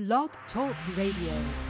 Blog Talk Radio.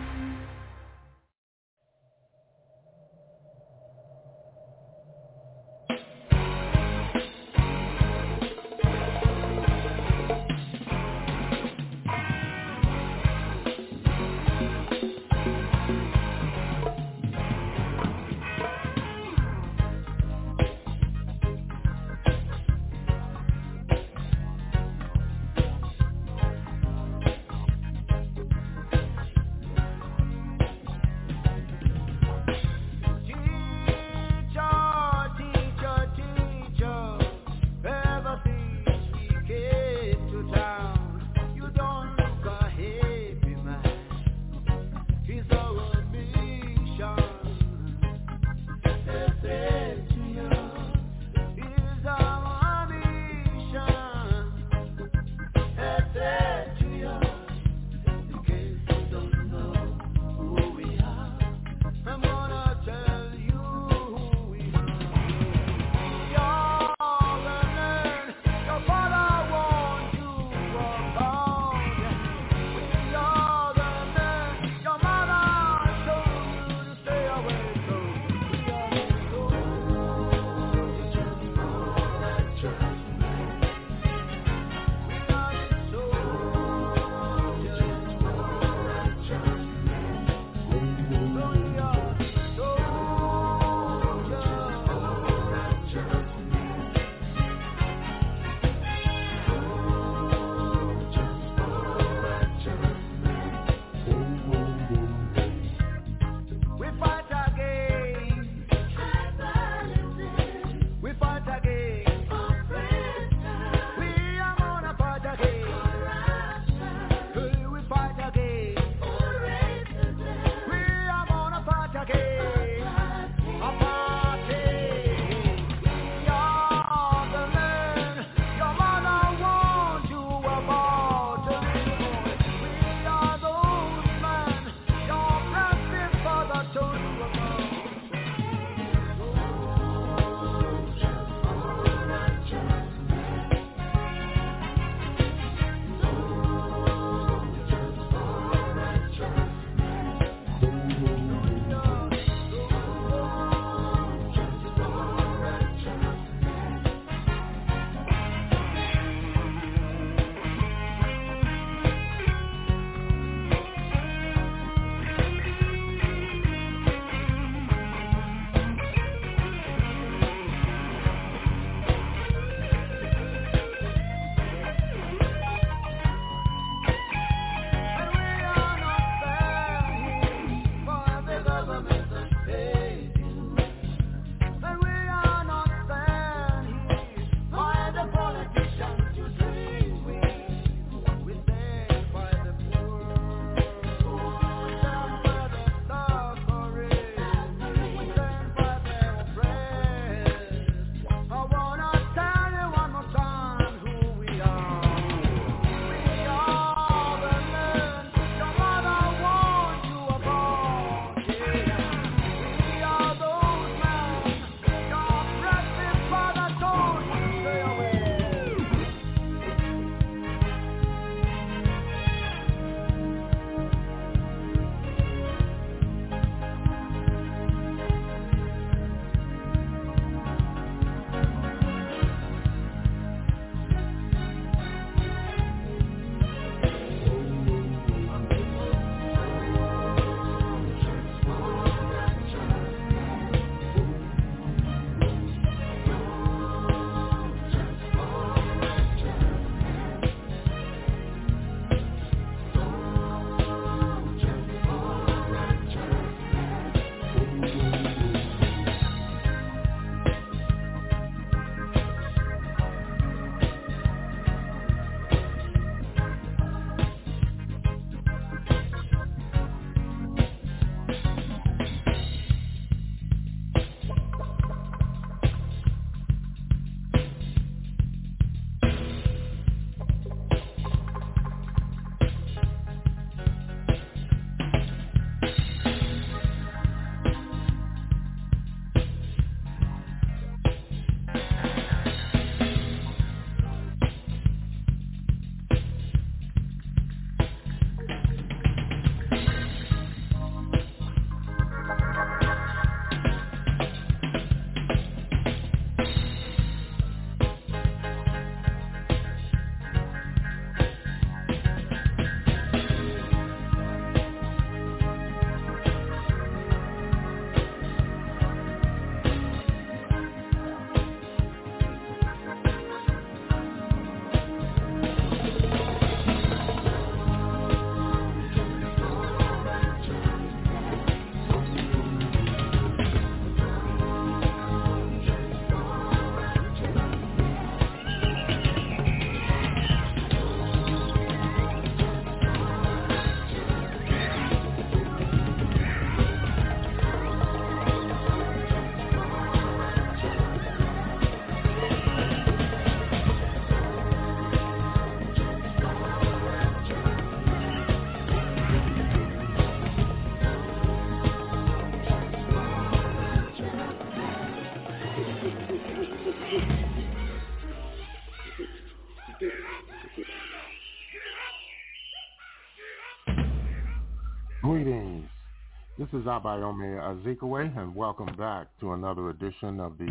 This is Abayomi Azikiwe, and welcome back to another edition of the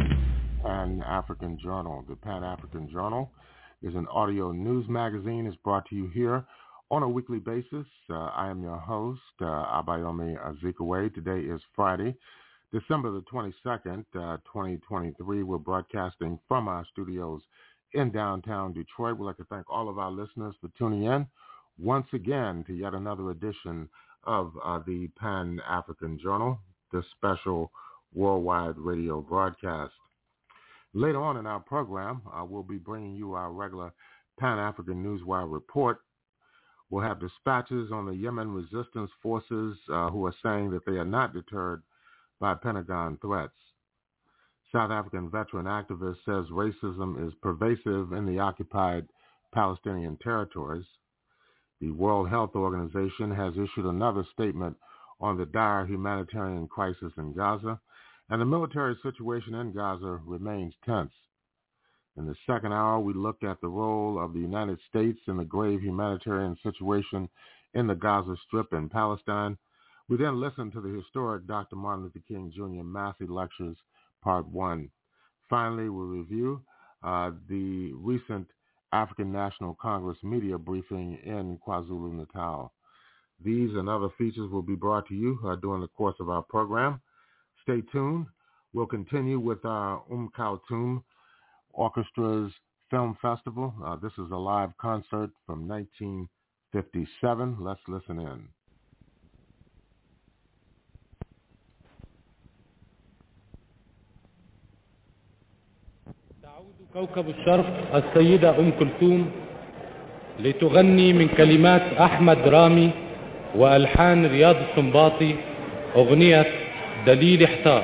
Pan-African Journal. The Pan-African Journal is an audio news magazine. It's brought to you here on a weekly basis. Uh, I am your host, uh, Abayomi Azikiwe. Today is Friday, December the 22nd, uh, 2023. We're broadcasting from our studios in downtown Detroit. We'd like to thank all of our listeners for tuning in once again to yet another edition of uh, the Pan-African Journal, this special worldwide radio broadcast. Later on in our program, uh, we'll be bringing you our regular Pan-African Newswire report. We'll have dispatches on the Yemen resistance forces uh, who are saying that they are not deterred by Pentagon threats. South African veteran activist says racism is pervasive in the occupied Palestinian territories. The World Health Organization has issued another statement on the dire humanitarian crisis in Gaza, and the military situation in Gaza remains tense. In the second hour, we looked at the role of the United States in the grave humanitarian situation in the Gaza Strip and Palestine. We then listened to the historic Dr. Martin Luther King Jr. Massey Lectures Part 1. Finally, we'll review uh, the recent African National Congress media briefing in KwaZulu-Natal. These and other features will be brought to you uh, during the course of our program. Stay tuned. We'll continue with our Um Kulthum Orchestra's Film Festival. Uh, this is a live concert from 1957. Let's listen in. كوكب الشرق السيدة أم كلثوم لتغني من كلمات أحمد رامي وألحان رياض السنباطي أغنية دليل احتار.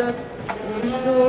দশ Krishna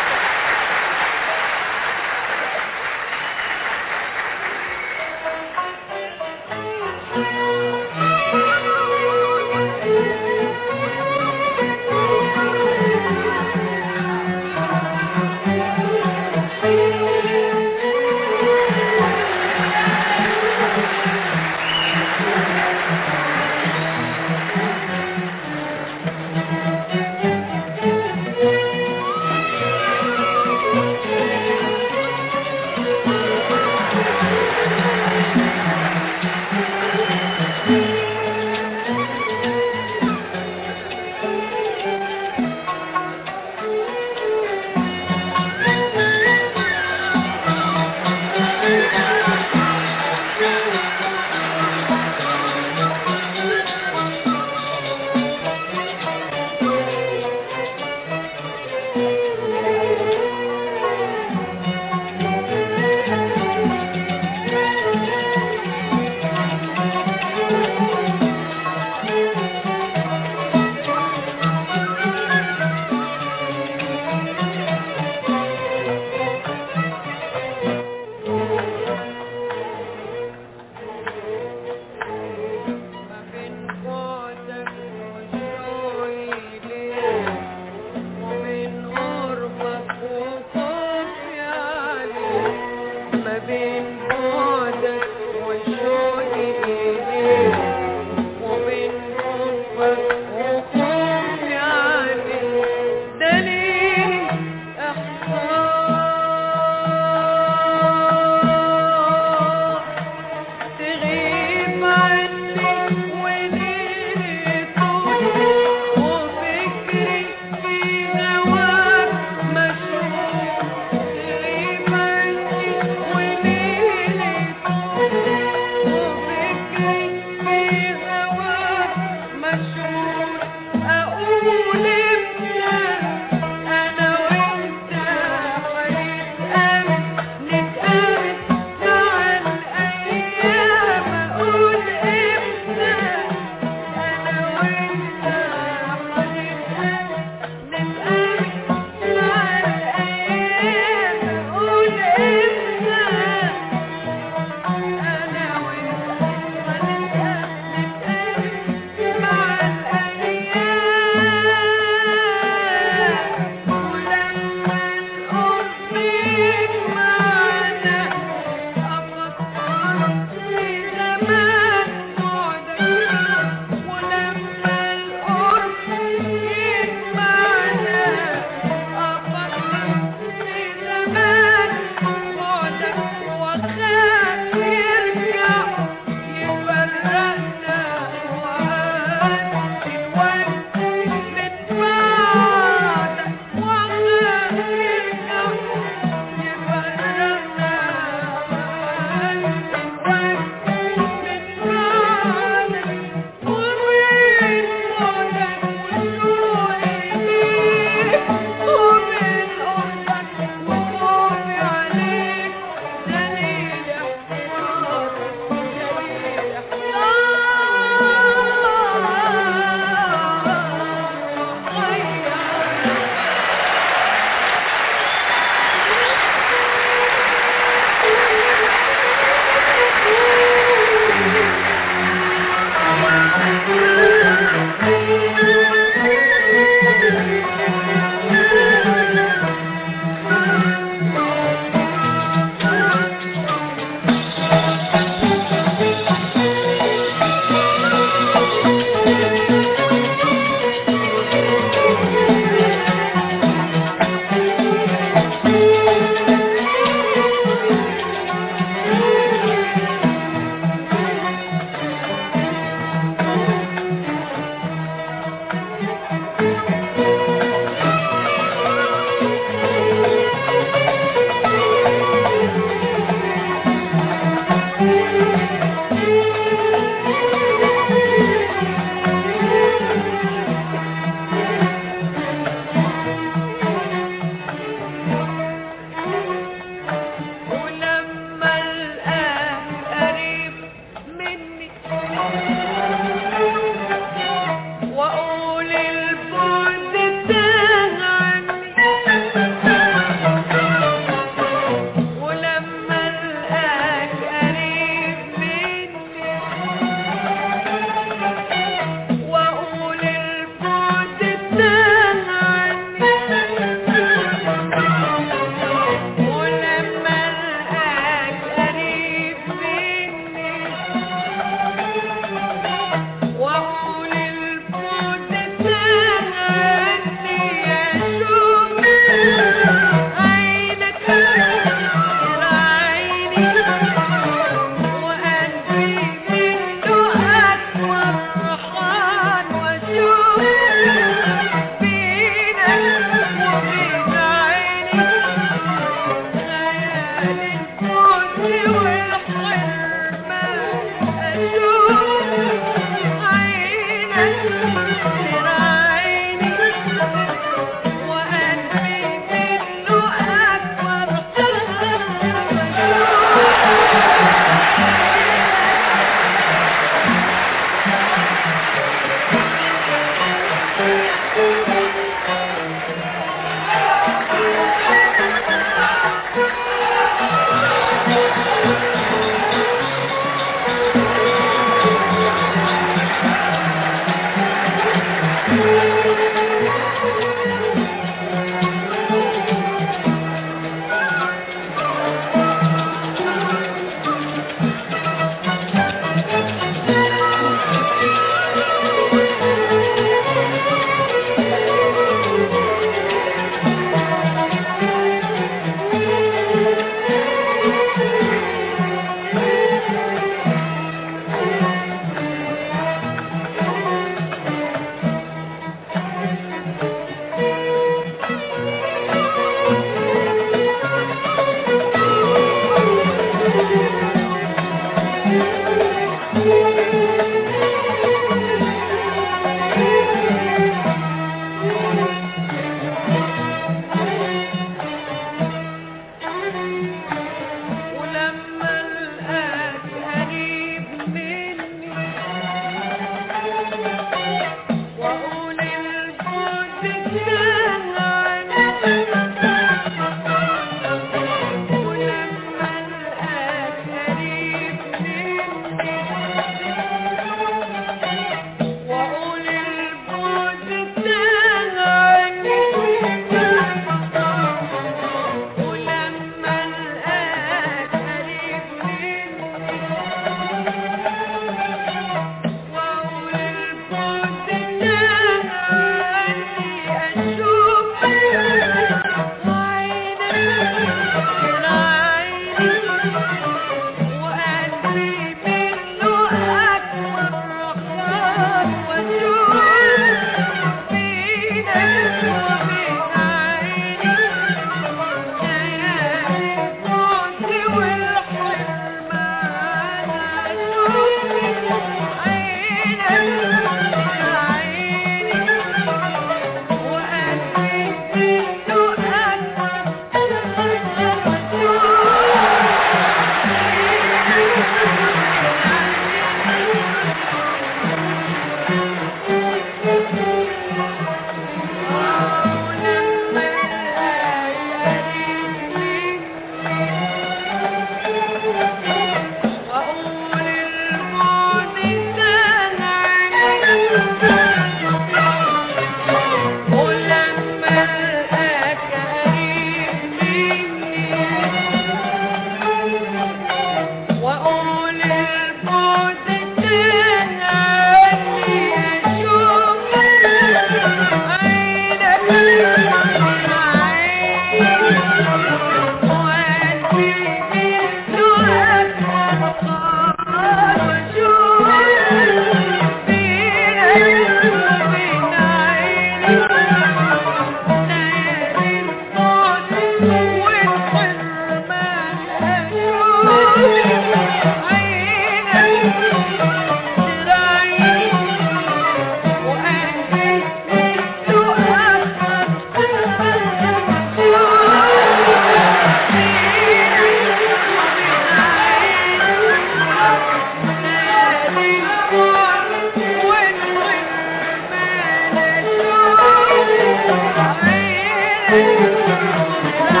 Ah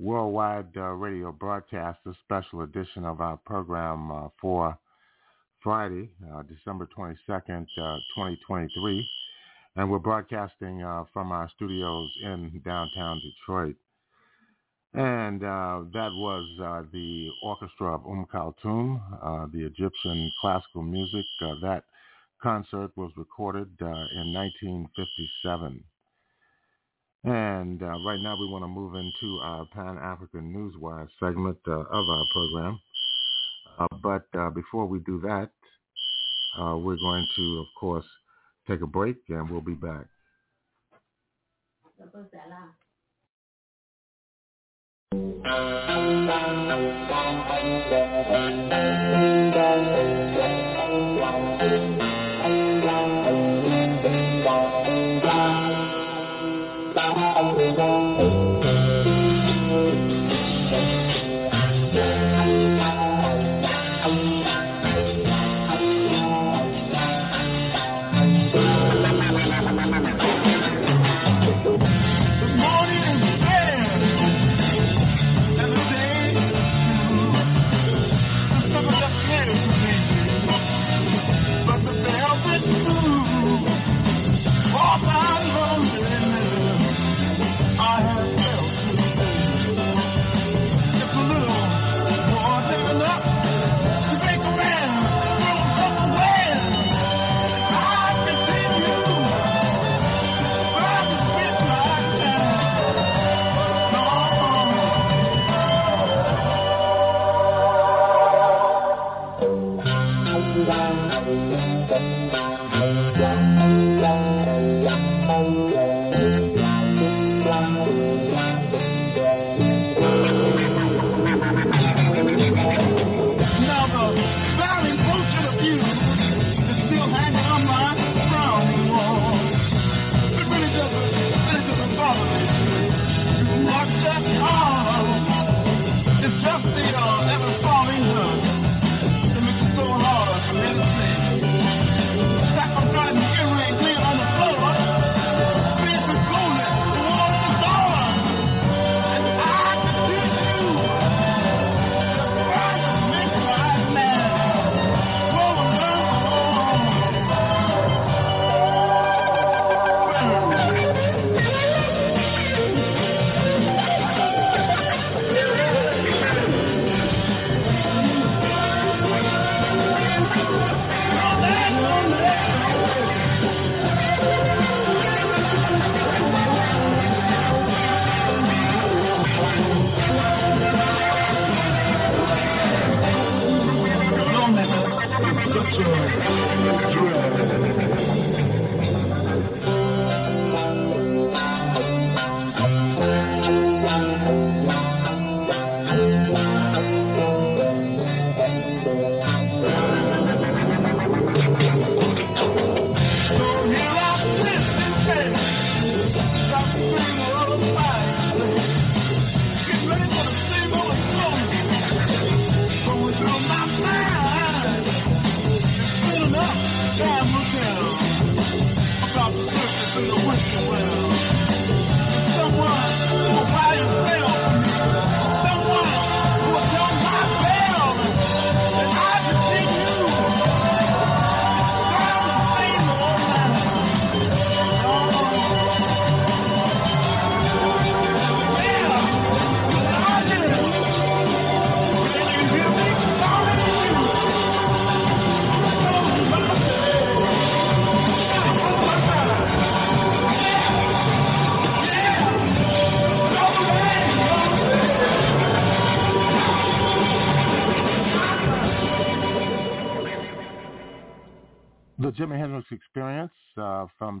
worldwide uh, radio broadcast, a special edition of our program uh, for Friday, uh, December 22nd, 2023. And we're broadcasting uh, from our studios in downtown Detroit. And uh, that was uh, the orchestra of Umm Kulthum, the Egyptian classical music. that concert was recorded in 1957. And uh, right now we want to move into our Pan-African Newswire segment uh, of our program. Uh, but uh, before we do that, uh, we're going to, of course, take a break and we'll be back.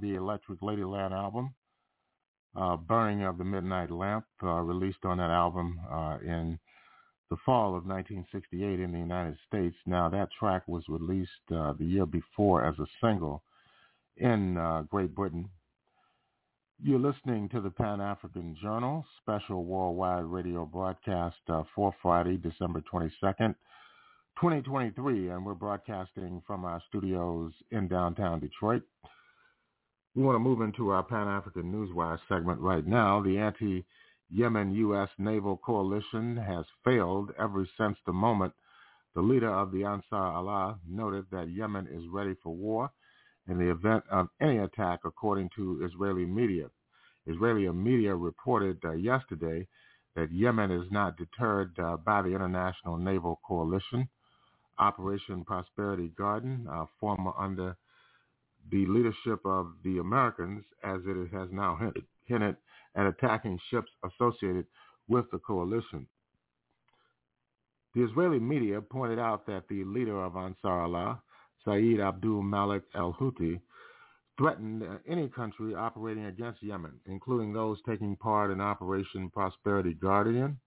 the Electric Ladyland album, uh, Burning of the Midnight Lamp, uh, released on that album uh, in the fall of 1968 in the United States. Now, that track was released uh, the year before as a single in uh, Great Britain. You're listening to the Pan-African Journal, special worldwide radio broadcast uh, for Friday, December 22nd, 2023, and we're broadcasting from our studios in downtown Detroit. We want to move into our Pan-African Newswire segment right now. The anti-Yemen U.S. naval coalition has failed ever since the moment the leader of the Ansar Allah noted that Yemen is ready for war in the event of any attack, according to Israeli media. Israeli media reported uh, yesterday that Yemen is not deterred uh, by the international naval coalition. Operation Prosperity Guardian, uh, former under the leadership of the Americans, as it has now hinted, hinted at attacking ships associated with the coalition. The Israeli media pointed out that the leader of Ansar Allah, Saeed Abdul Malik al-Houthi, threatened uh, any country operating against Yemen, including those taking part in Operation Prosperity Guardian,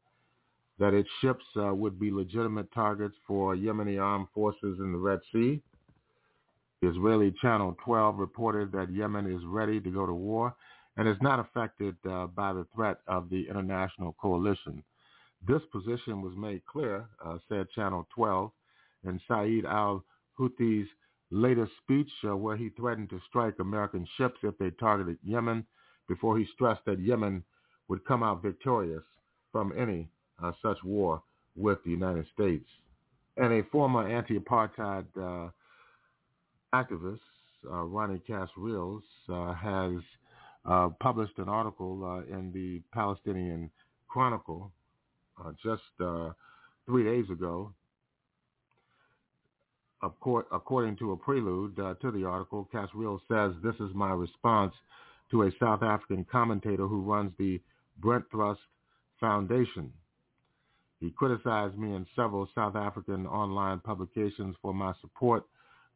that its ships uh, would be legitimate targets for Yemeni armed forces in the Red Sea. Israeli Channel 12 reported that Yemen is ready to go to war and is not affected uh, by the threat of the international coalition. This position was made clear, uh, said Channel 12, in Saeed al-Houthi's latest speech uh, where he threatened to strike American ships if they targeted Yemen before he stressed that Yemen would come out victorious from any uh, such war with the United States. And a former anti-apartheid uh, activist, uh, Ronnie Kasrils, uh, has uh, published an article uh, in the Palestinian Chronicle just three days ago according to a prelude uh, to the article, Kasrils says, this is my response to a South African commentator who runs the Brenthurst Foundation. He criticized me in several South African online publications for my support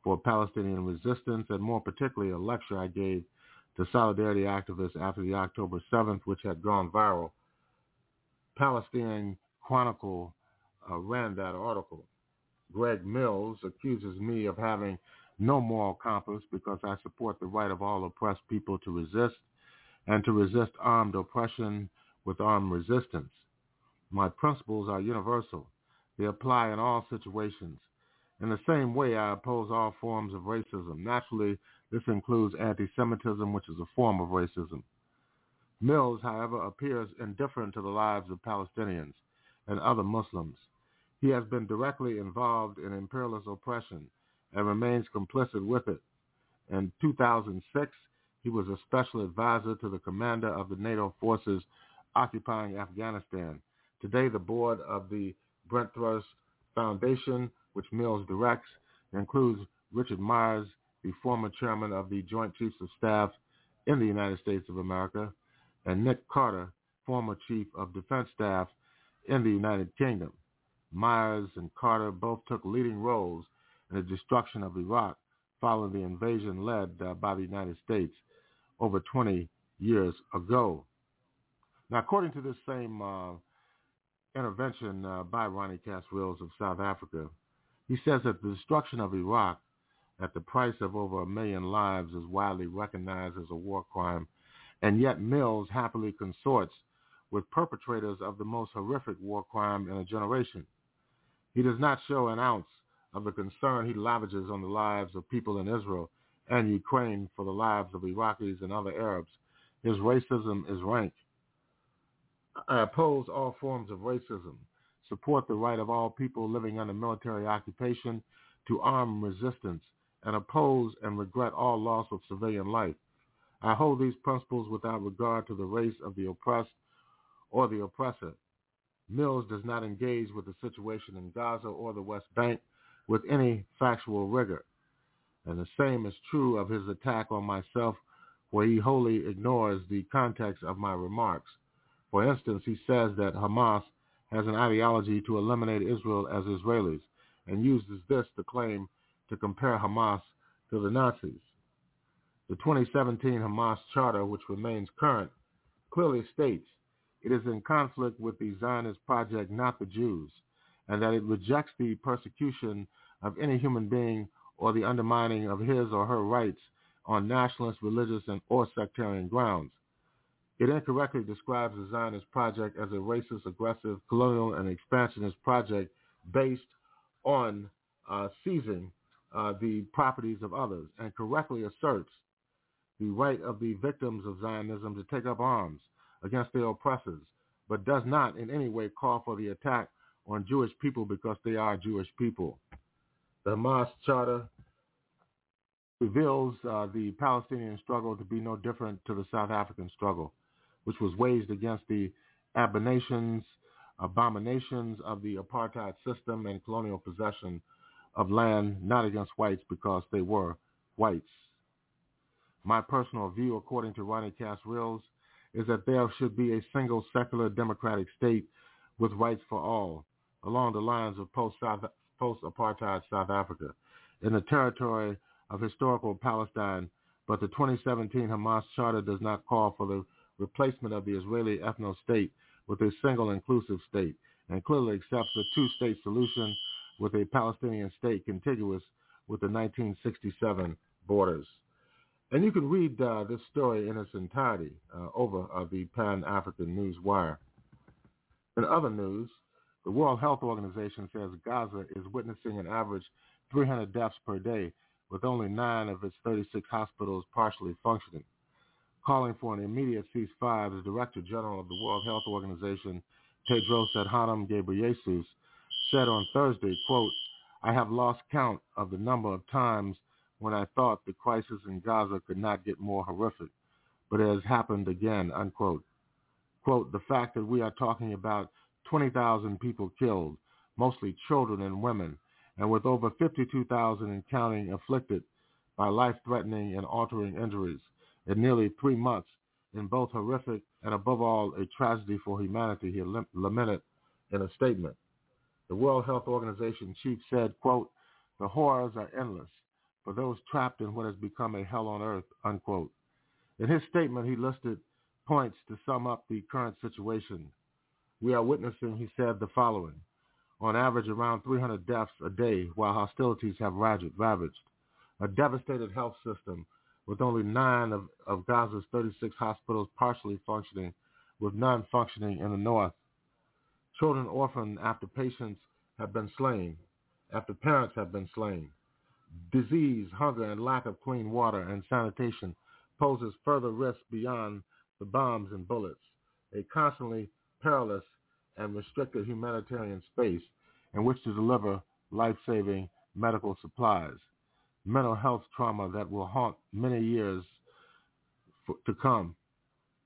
for Palestinian resistance, and more particularly a lecture I gave to solidarity activists after the October 7th, which had gone viral. Palestinian Chronicle uh, ran that article. Greg Mills accuses me of having no moral compass because I support the right of all oppressed people to resist and to resist armed oppression with armed resistance. My principles are universal. They apply in all situations. In the same way, I oppose all forms of racism. Naturally, this includes anti-Semitism, which is a form of racism. Mills, however, appears indifferent to the lives of Palestinians and other Muslims. He has been directly involved in imperialist oppression and remains complicit with it. In 2006, he was a special advisor to the commander of the NATO forces occupying Afghanistan. Today, the board of the Brenthurst Foundation, which Mills directs, includes Richard Myers, the former chairman of the Joint Chiefs of Staff in the United States of America, and Nick Carter, former Chief of Defense Staff in the United Kingdom. Myers and Carter both took leading roles in the destruction of Iraq following the invasion led uh, by the United States over 20 years ago. Now, according to this same uh, intervention uh, by Ronnie Kasrils of South Africa, he says that the destruction of Iraq at the price of over a million lives is widely recognized as a war crime, and yet Mills happily consorts with perpetrators of the most horrific war crime in a generation. He does not show an ounce of the concern he lavishes on the lives of people in Israel and Ukraine for the lives of Iraqis and other Arabs. His racism is rank. I oppose all forms of racism, support the right of all people living under military occupation to armed resistance, and oppose and regret all loss of civilian life. I hold these principles without regard to the race of the oppressed or the oppressor. Mills does not engage with the situation in Gaza or the West Bank with any factual rigor. And the same is true of his attack on myself, where he wholly ignores the context of my remarks. For instance, he says that Hamas has an ideology to eliminate Israel as Israelis and uses this to claim to compare Hamas to the Nazis. The 2017 Hamas Charter, which remains current, clearly states it is in conflict with the Zionist project, not the Jews, and that it rejects the persecution of any human being or the undermining of his or her rights on nationalist, religious, and or sectarian grounds. It incorrectly describes the Zionist project as a racist, aggressive, colonial, and expansionist project based on uh, seizing uh, the properties of others and correctly asserts the right of the victims of Zionism to take up arms against their oppressors, but does not in any way call for the attack on Jewish people because they are Jewish people. The Hamas Charter reveals uh, the Palestinian struggle to be no different to the South African struggle, which was waged against the abominations, abominations of the apartheid system and colonial possession of land, not against whites because they were whites. My personal view, according to Ronnie Kasrils, is that there should be a single secular democratic state with rights for all, along the lines of post-apartheid South Africa, in the territory of historical Palestine, but the 2017 Hamas Charter does not call for the replacement of the Israeli ethno-state with a single inclusive state, and clearly accepts a two-state solution with a Palestinian state contiguous with the 1967 borders. And you can read uh, this story in its entirety uh, over uh, the Pan-African News Wire. In other news, the World Health Organization says Gaza is witnessing an average 300 deaths per day, with only nine of its 36 hospitals partially functioning. Calling for an immediate ceasefire, the Director General of the World Health Organization, Tedros Adhanom Ghebreyesus, said on Thursday, quote, I have lost count of the number of times when I thought the crisis in Gaza could not get more horrific, but it has happened again, unquote. Quote, the fact that we are talking about 20,000 people killed, mostly children and women, and with over 52,000 and counting afflicted by life-threatening and altering injuries in nearly three months in both horrific and above all a tragedy for humanity, he lamented in a statement. The World Health Organization chief said, quote, the horrors are endless for those trapped in what has become a hell on earth, unquote. In his statement, he listed points to sum up the current situation. We are witnessing, he said, the following. On average, around 300 deaths a day while hostilities have ravaged. A devastated health system with only nine of, of Gaza's 36 hospitals partially functioning, with none functioning in the north. Children orphaned after patients have been slain, after parents have been slain. Disease, hunger, and lack of clean water and sanitation poses further risks beyond the bombs and bullets. A constantly perilous and restricted humanitarian space in which to deliver life-saving medical supplies. Mental health trauma that will haunt many years for, to come.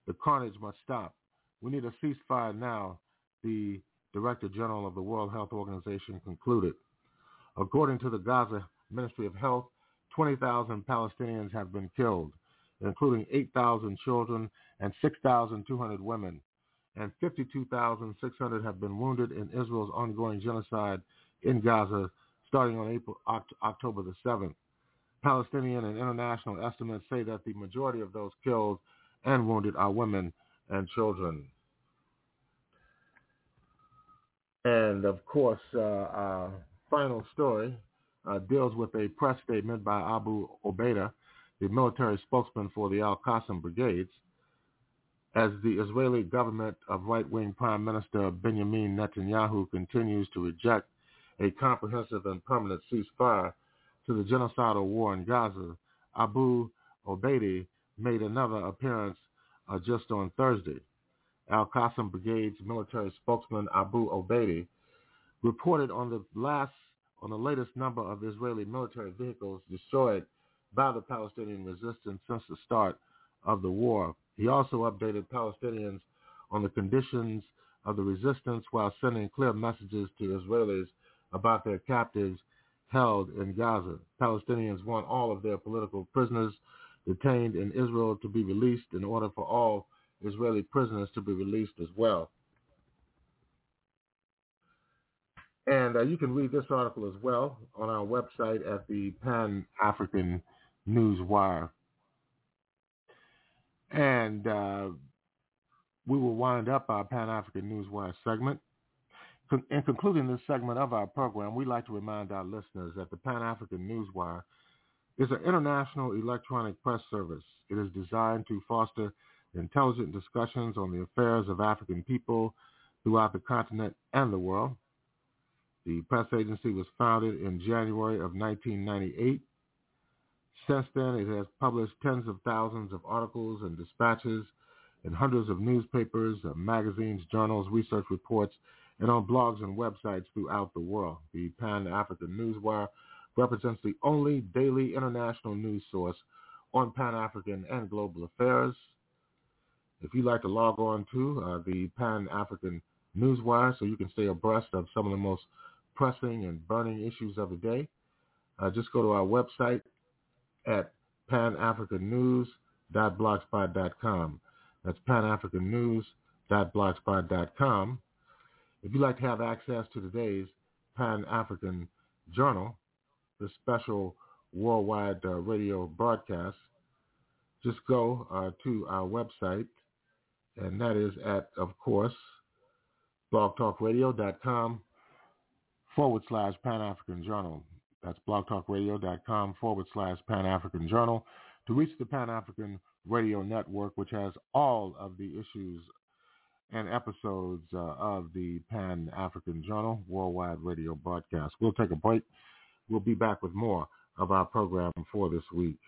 The carnage must stop. We need a ceasefire now, the Director General of the World Health Organization concluded. According to the Gaza Ministry of Health, 20,000 Palestinians have been killed, including 8,000 children and 6,200 women, and 52,600 have been wounded in Israel's ongoing genocide in Gaza starting on April, October the 7th. Palestinian and international estimates say that the majority of those killed and wounded are women and children. And of course, uh, our final story uh, deals with a press statement by Abu Obaida, the military spokesman for the Al-Qassam brigades, as the Israeli government of right-wing Prime Minister Benjamin Netanyahu continues to reject a comprehensive and permanent ceasefire to the genocidal war in Gaza, Abu Obaidi made another appearance uh, just on Thursday. Al-Qassam Brigade's military spokesman Abu Obaidi reported on the last on the latest number of Israeli military vehicles destroyed by the Palestinian resistance since the start of the war. He also updated Palestinians on the conditions of the resistance while sending clear messages to Israelis about their captives held in Gaza. Palestinians want all of their political prisoners detained in Israel to be released in order for all Israeli prisoners to be released as well. And uh, you can read this article as well on our website at the Pan-African News Wire. And uh, we will wind up our Pan-African News Wire segment. In concluding this segment of our program, we'd like to remind our listeners that the Pan-African Newswire is an international electronic press service. It is designed to foster intelligent discussions on the affairs of African people throughout the continent and the world. The press agency was founded in January of 1998. Since then, it has published tens of thousands of articles and dispatches in hundreds of newspapers, magazines, journals, research reports, and on blogs and websites throughout the world. The Pan-African Newswire represents the only daily international news source on Pan-African and global affairs. If you'd like to log on to uh, the Pan-African Newswire so you can stay abreast of some of the most pressing and burning issues of the day, uh, just go to our website at panafricannews.blogspot.com. That's panafricannews.blogspot.com. If you'd like to have access to today's Pan-African Journal, the special worldwide uh, radio broadcast, just go uh, to our website, and that is at, of course, blogtalkradio.com forward slash Pan-African Journal. That's blogtalkradio.com forward slash Pan-African Journal to reach the Pan-African Radio Network, which has all of the issues and episodes uh, of the Pan-African Journal worldwide radio broadcast. We'll take a break. We'll be back with more of our program for this week.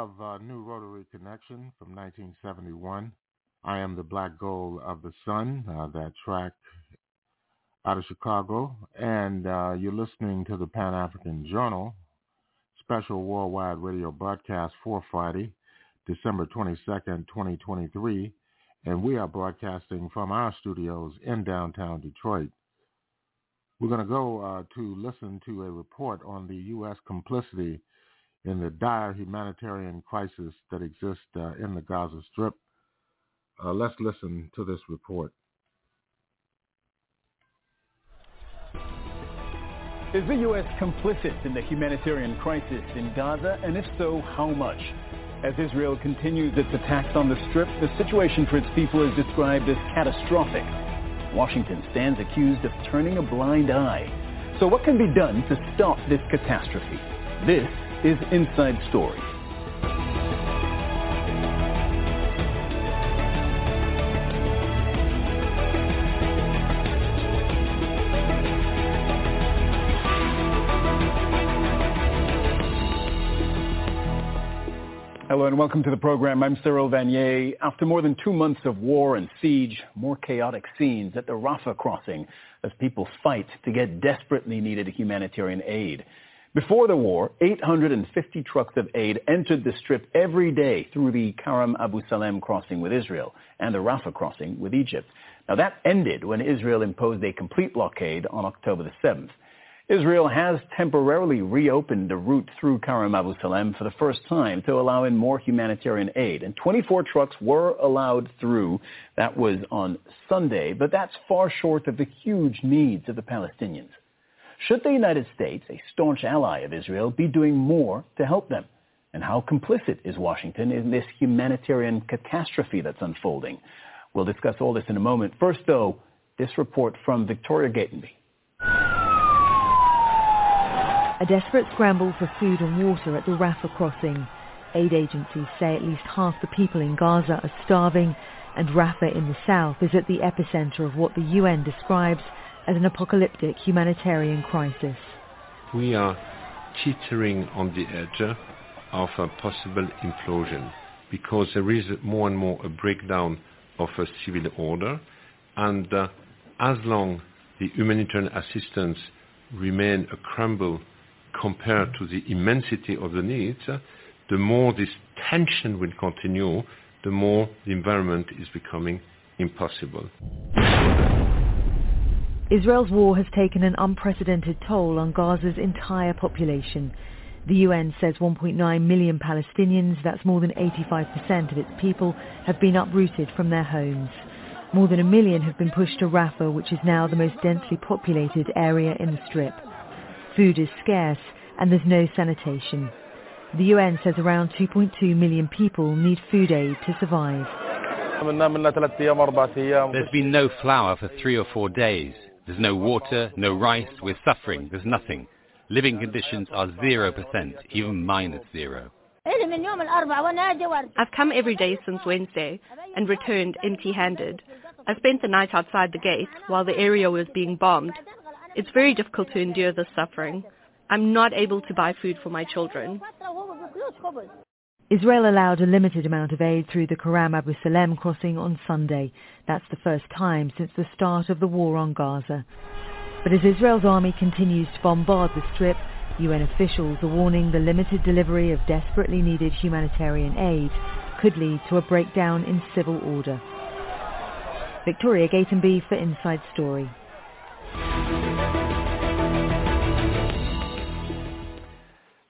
Of uh, New Rotary Connection from 1971. I am the Black Gold of the Sun, uh, that track out of Chicago. And uh, you're listening to the Pan African Journal special worldwide radio broadcast for Friday, December 22nd, 2023. And we are broadcasting from our studios in downtown Detroit. We're going to go uh, to listen to a report on the U.S. complicity in the dire humanitarian crisis that exists uh, in the Gaza Strip. Uh, let's listen to this report. Is the U.S. complicit in the humanitarian crisis in Gaza, and if so, how much? As Israel continues its attacks on the Strip, the situation for its people is described as catastrophic. Washington stands accused of turning a blind eye. So what can be done to stop this catastrophe? This is Inside Story. Hello and welcome to the program. I'm Cyril Vanier. After more than two months of war and siege, more chaotic scenes at the Rafah crossing as people fight to get desperately needed humanitarian aid. Before the war, 850 trucks of aid entered the strip every day through the Karam Abu Salem crossing with Israel and the Rafah crossing with Egypt. Now that ended when Israel imposed a complete blockade on October the 7th. Israel has temporarily reopened the route through Karam Abu Salem for the first time to allow in more humanitarian aid. And 24 trucks were allowed through. That was on Sunday, but that's far short of the huge needs of the Palestinians. Should the United States, a staunch ally of Israel, be doing more to help them? And how complicit is Washington in this humanitarian catastrophe that's unfolding? We'll discuss all this in a moment. First, though, this report from Victoria Gatenby. A desperate scramble for food and water at the Rafah crossing. Aid agencies say at least half the people in Gaza are starving, and Rafah in the south is at the epicenter of what the UN describes as an apocalyptic humanitarian crisis. We are teetering on the edge of a possible implosion because there is more and more a breakdown of a civil order and uh, as long the humanitarian assistance remain a crumble compared to the immensity of the needs, the more this tension will continue, the more the environment is becoming impossible. Israel's war has taken an unprecedented toll on Gaza's entire population. The UN says 1.9 million Palestinians, that's more than 85% of its people, have been uprooted from their homes. More than a million have been pushed to Rafah, which is now the most densely populated area in the Strip. Food is scarce and there's no sanitation. The UN says around 2.2 million people need food aid to survive. There's been no flour for three or four days. There's no water, no rice, we're suffering, there's nothing. Living conditions are 0%, even minus zero. I've come every day since Wednesday and returned empty-handed. I spent the night outside the gate while the area was being bombed. It's very difficult to endure this suffering. I'm not able to buy food for my children. Israel allowed a limited amount of aid through the Karam Abu Salem crossing on Sunday. That's the first time since the start of the war on Gaza. But as Israel's army continues to bombard the Strip, UN officials are warning the limited delivery of desperately needed humanitarian aid could lead to a breakdown in civil order. Victoria Gatenby for Inside Story.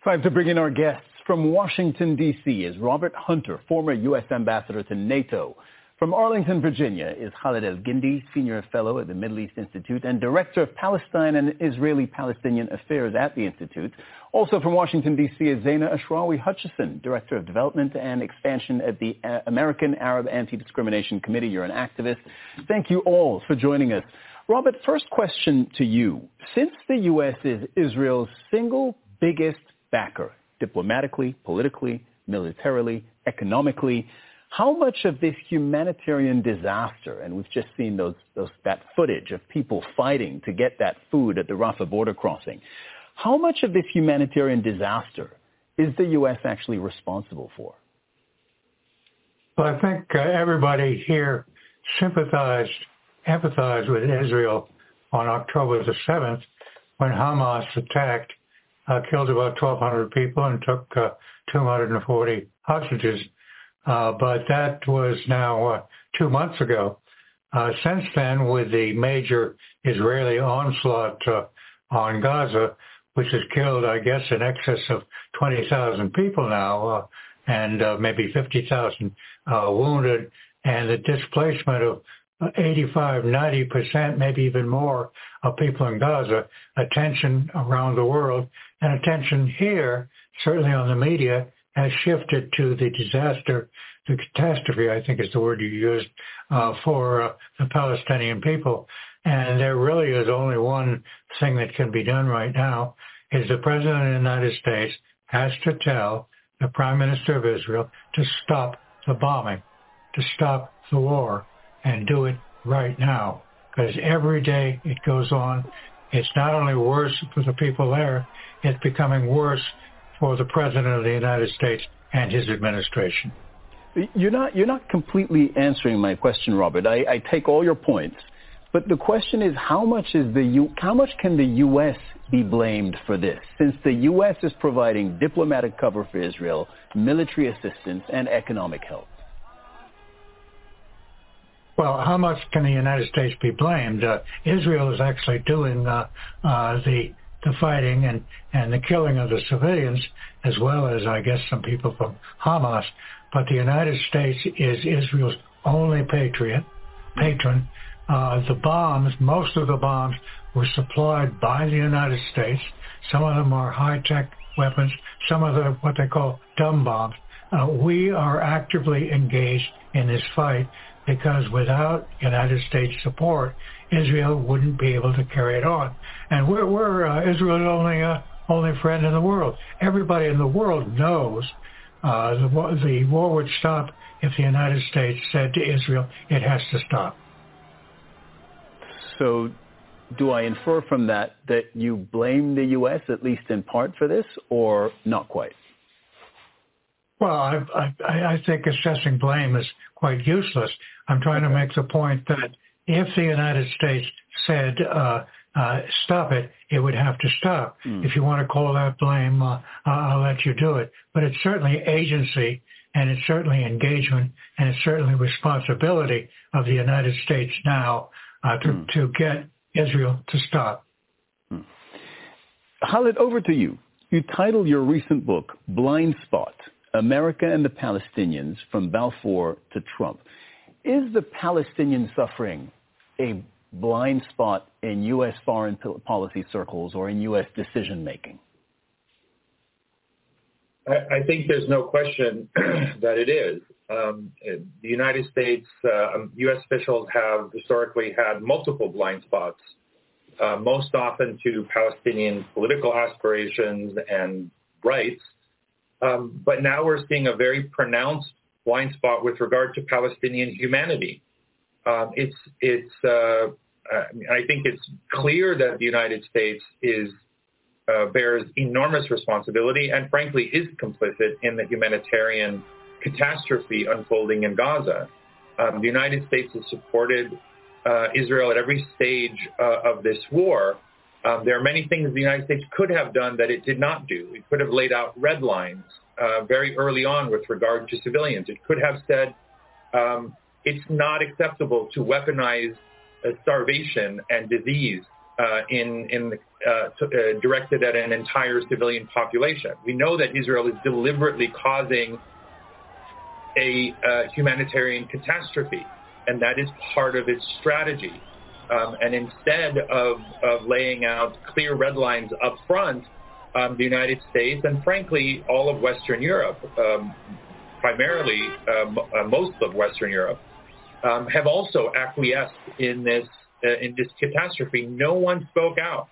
Time to bring in our guests. From Washington, D.C. is Robert Hunter, former U.S. ambassador to NATO. From Arlington, Virginia is Khaled Elgindy, senior fellow at the Middle East Institute and director of Palestine and Israeli-Palestinian affairs at the Institute. Also from Washington, D.C. is Zeina Ashrawi Hutchison, director of development and expansion at the American Arab Anti-Discrimination Committee. You're an activist. Thank you all for joining us. Robert, first question to you. Since the U.S. is Israel's single biggest backer, diplomatically, politically, militarily, economically. How much of this humanitarian disaster, and we've just seen those, those, that footage of people fighting to get that food at the Rafah border crossing, how much of this humanitarian disaster is the U.S. actually responsible for? Well, I think uh, everybody here sympathized, empathized with Israel on October the 7th when Hamas attacked, uh, killed about 1,200 people and took uh, 240 hostages. Uh, but that was now uh, two months ago. Uh, since then, with the major Israeli onslaught uh, on Gaza, which has killed, I guess, in excess of 20,000 people now, and maybe 50,000 uh, wounded, and the displacement of 85, 90%, maybe even more of people in Gaza, attention around the world, and attention here, certainly on the media, has shifted to the disaster, the catastrophe, I think is the word you used, uh, for uh, the Palestinian people. And there really is only one thing that can be done right now is the President of the United States has to tell the Prime Minister of Israel to stop the bombing, to stop the war, and do it right now. Because every day it goes on, it's not only worse for the people there, it's becoming worse for the President of the United States and his administration. You're not, you're not completely answering my question, Robert. I, I take all your points. But the question is, how much is the U- how much can the U.S. be blamed for this? Since the U.S. is providing diplomatic cover for Israel, military assistance, and economic help. Well, how much can the United States be blamed? Uh, Israel is actually doing uh, uh, the the fighting and and the killing of the civilians, as well as I guess some people from Hamas. But the United States is Israel's only patriot patron. Uh, the bombs, most of the bombs, were supplied by the United States. Some of them are high-tech weapons. Some of them are what they call dumb bombs. Uh, we are actively engaged in this fight because without United States support, Israel wouldn't be able to carry it on. And we're, we're uh, Israel's only uh, only friend in the world. Everybody in the world knows uh, the, the war would stop if the United States said to Israel, it has to stop. So do I infer from that that you blame the U.S., at least in part, for this, or not quite? Well, I, I, I think assessing blame is quite useless. I'm trying to make the point that if the United States said uh, uh, stop it, it would have to stop. Mm. If you want to call that blame, uh, I'll let you do it. But it's certainly agency and it's certainly engagement and it's certainly responsibility of the United States now uh, to, mm. to get Israel to stop. Mm. Khaled, over to you. You title your recent book Blind Spot, America and the Palestinians from Balfour to Trump. Is the Palestinian suffering a blind spot in U.S. foreign policy circles or in U.S. decision making? I, think there's no question that it is. Um, the United States, uh, U.S. Um, officials have historically had multiple blind spots, uh, most often to Palestinian political aspirations and rights. Um, but now we're seeing a very pronounced blind spot with regard to Palestinian humanity. Um, it's it's uh, I think it's clear that the United States is uh, bears enormous responsibility and frankly is complicit in the humanitarian catastrophe unfolding in Gaza. Um, the United States has supported uh, Israel at every stage uh, of this war. Um, there are many things the United States could have done that it did not do. It could have laid out red lines uh, very early on with regard to civilians. It could have said um, it's not acceptable to weaponize uh, starvation and disease uh, in, in uh, uh, directed at an entire civilian population. We know that Israel is deliberately causing a uh, humanitarian catastrophe, and that is part of its strategy. Um, and instead of, of laying out clear red lines up front, um, the United States and frankly all of Western Europe, um, primarily uh, most of Western Europe, um, have also acquiesced in this uh, in this catastrophe. No one spoke out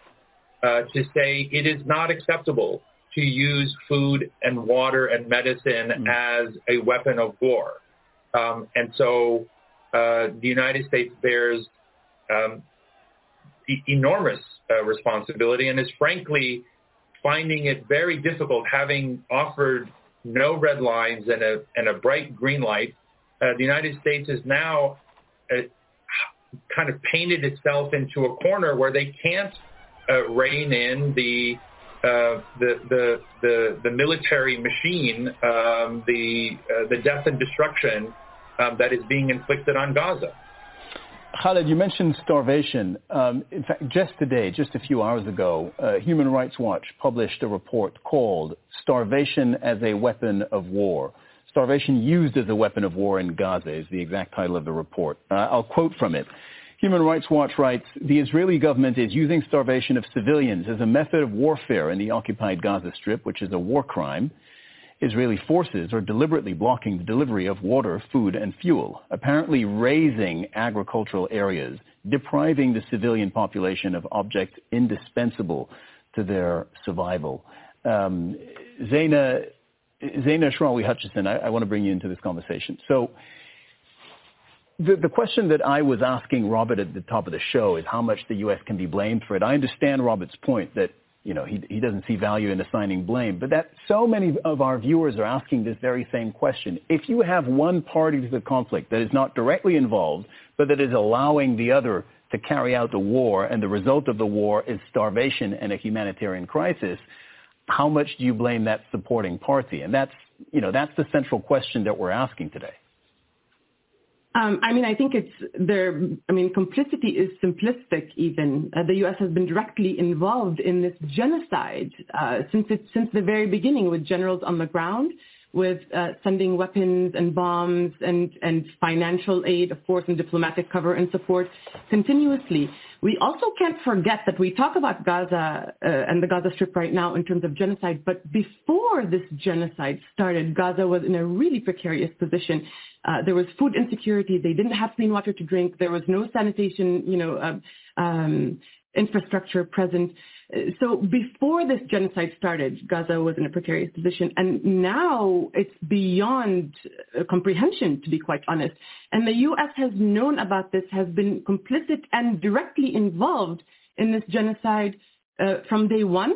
uh, to say it is not acceptable to use food and water and medicine mm. as a weapon of war. Um, and so uh, the United States bears um, e- enormous uh, responsibility and is frankly finding it very difficult, having offered no red lines and a, and a bright green light, uh, the United States is now uh, kind of painted itself into a corner where they can't uh, rein in the uh, the, the the the military machine, um, the uh, the death and destruction um, that is being inflicted on Gaza. Khaled, you mentioned starvation. Um, in fact, just today, just a few hours ago, uh, Human Rights Watch published a report called Starvation as a Weapon of War. Starvation used as a weapon of war in Gaza is the exact title of the report. Uh, I'll quote from it. Human Rights Watch writes, the Israeli government is using starvation of civilians as a method of warfare in the occupied Gaza Strip, which is a war crime. Israeli forces are deliberately blocking the delivery of water, food, and fuel, apparently razing agricultural areas, depriving the civilian population of objects indispensable to their survival. Um, Zeina, Zeina Ashrawi Hutchison, I, I want to bring you into this conversation. So the, the question that I was asking Robert at the top of the show is how much the U.S. can be blamed for it. I understand Robert's point that you know, he, he doesn't see value in assigning blame. But that so many of our viewers are asking this very same question. If you have one party to the conflict that is not directly involved, but that is allowing the other to carry out the war, and the result of the war is starvation and a humanitarian crisis, how much do you blame that supporting party? And that's, you know, that's the central question that we're asking today. Um, I mean, I think it's there. I mean, complicity is simplistic. Even uh, the U.S. has been directly involved in this genocide uh, since it, since the very beginning, with generals on the ground with uh, sending weapons and bombs and, and financial aid, of course, and diplomatic cover and support continuously. We also can't forget that we talk about Gaza uh, and the Gaza Strip right now in terms of genocide, but before this genocide started, Gaza was in a really precarious position. Uh, there was food insecurity. They didn't have clean water to drink. There was no sanitation, you know, uh, um, infrastructure present. So before this genocide started, Gaza was in a precarious position, and now it's beyond uh, comprehension, to be quite honest. And the U.S. has known about this, has been complicit and directly involved in this genocide uh, from day one,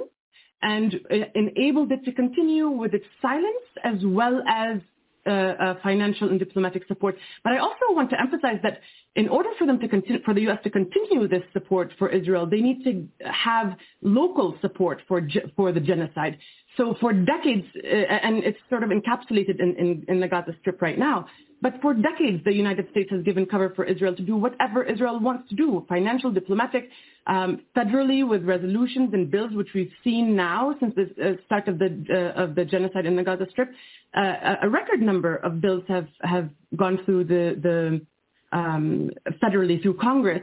and uh, enabled it to continue with its silence as well as uh, uh, financial and diplomatic support. But I also want to emphasize that in order for them to continue, for the U.S. to continue this support for Israel, they need to have local support for for the genocide. So for decades, uh, and it's sort of encapsulated in, in, in the Gaza Strip right now, but for decades, the United States has given cover for Israel to do whatever Israel wants to do, financial, diplomatic, um, federally with resolutions and bills, which we've seen now since the uh, start of the uh, of the genocide in the Gaza Strip. Uh, a record number of bills have have gone through the the um, federally through Congress,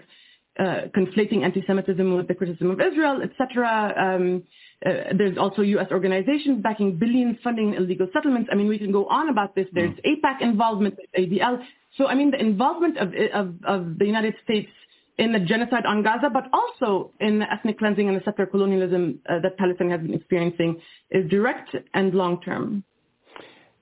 uh, conflating anti-Semitism with the criticism of Israel, etc. Um, uh, there's also U.S. organizations backing billions funding illegal settlements. I mean, we can go on about this. There's mm. AIPAC involvement, ADL. So, I mean, the involvement of, of, of the United States in the genocide on Gaza, but also in the ethnic cleansing and the settler colonialism uh, that Palestine has been experiencing is direct and long-term.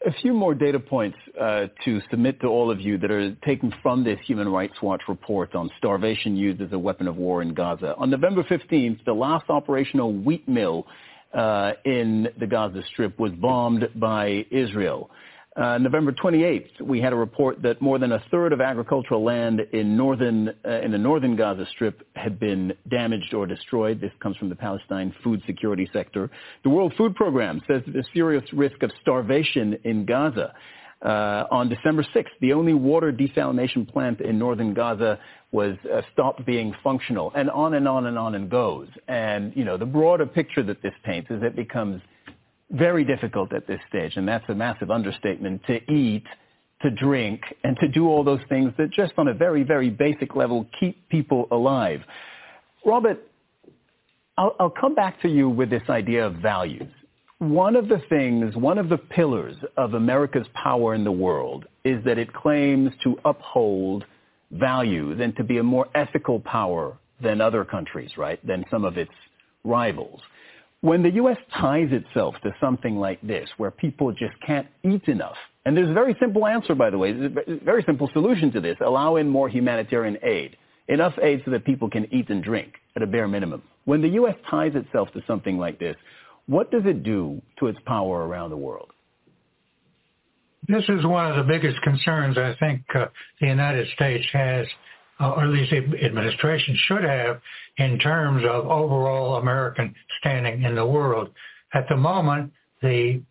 A few more data points uh, to submit to all of you that are taken from this Human Rights Watch report on starvation used as a weapon of war in Gaza. On November 15th, the last operational wheat mill uh, in the Gaza Strip was bombed by Israel. Uh, November 28th, we had a report that more than a third of agricultural land in northern uh, in the northern Gaza Strip had been damaged or destroyed. This comes from the Palestine food security sector. The World Food Program says there's serious risk of starvation in Gaza. Uh, on December 6th, the only water desalination plant in northern Gaza was uh, stopped being functional, and on and on and on and goes. And you know, the broader picture that this paints is it becomes very difficult at this stage, and that's a massive understatement, to eat, to drink, and to do all those things that just on a very, very basic level keep people alive. Robert, I'll, I'll come back to you with this idea of values. One of the things, one of the pillars of America's power in the world is that it claims to uphold values and to be a more ethical power than other countries, right, than some of its rivals. When the U.S. ties itself to something like this, where people just can't eat enough, and there's a very simple answer, by the way, there's a very simple solution to this, allow in more humanitarian aid, enough aid so that people can eat and drink at a bare minimum. When the U.S. ties itself to something like this, What does it do to its power around the world? This is one of the biggest concerns I think uh, the United States has, or at least the administration should have, in terms of overall American standing in the world. At the moment, the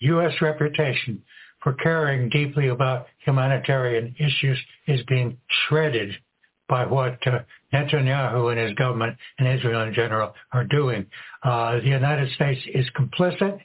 U.S. reputation for caring deeply about humanitarian issues is being shredded by what uh, Netanyahu and his government and Israel in general are doing. Uh, the United States is complicit.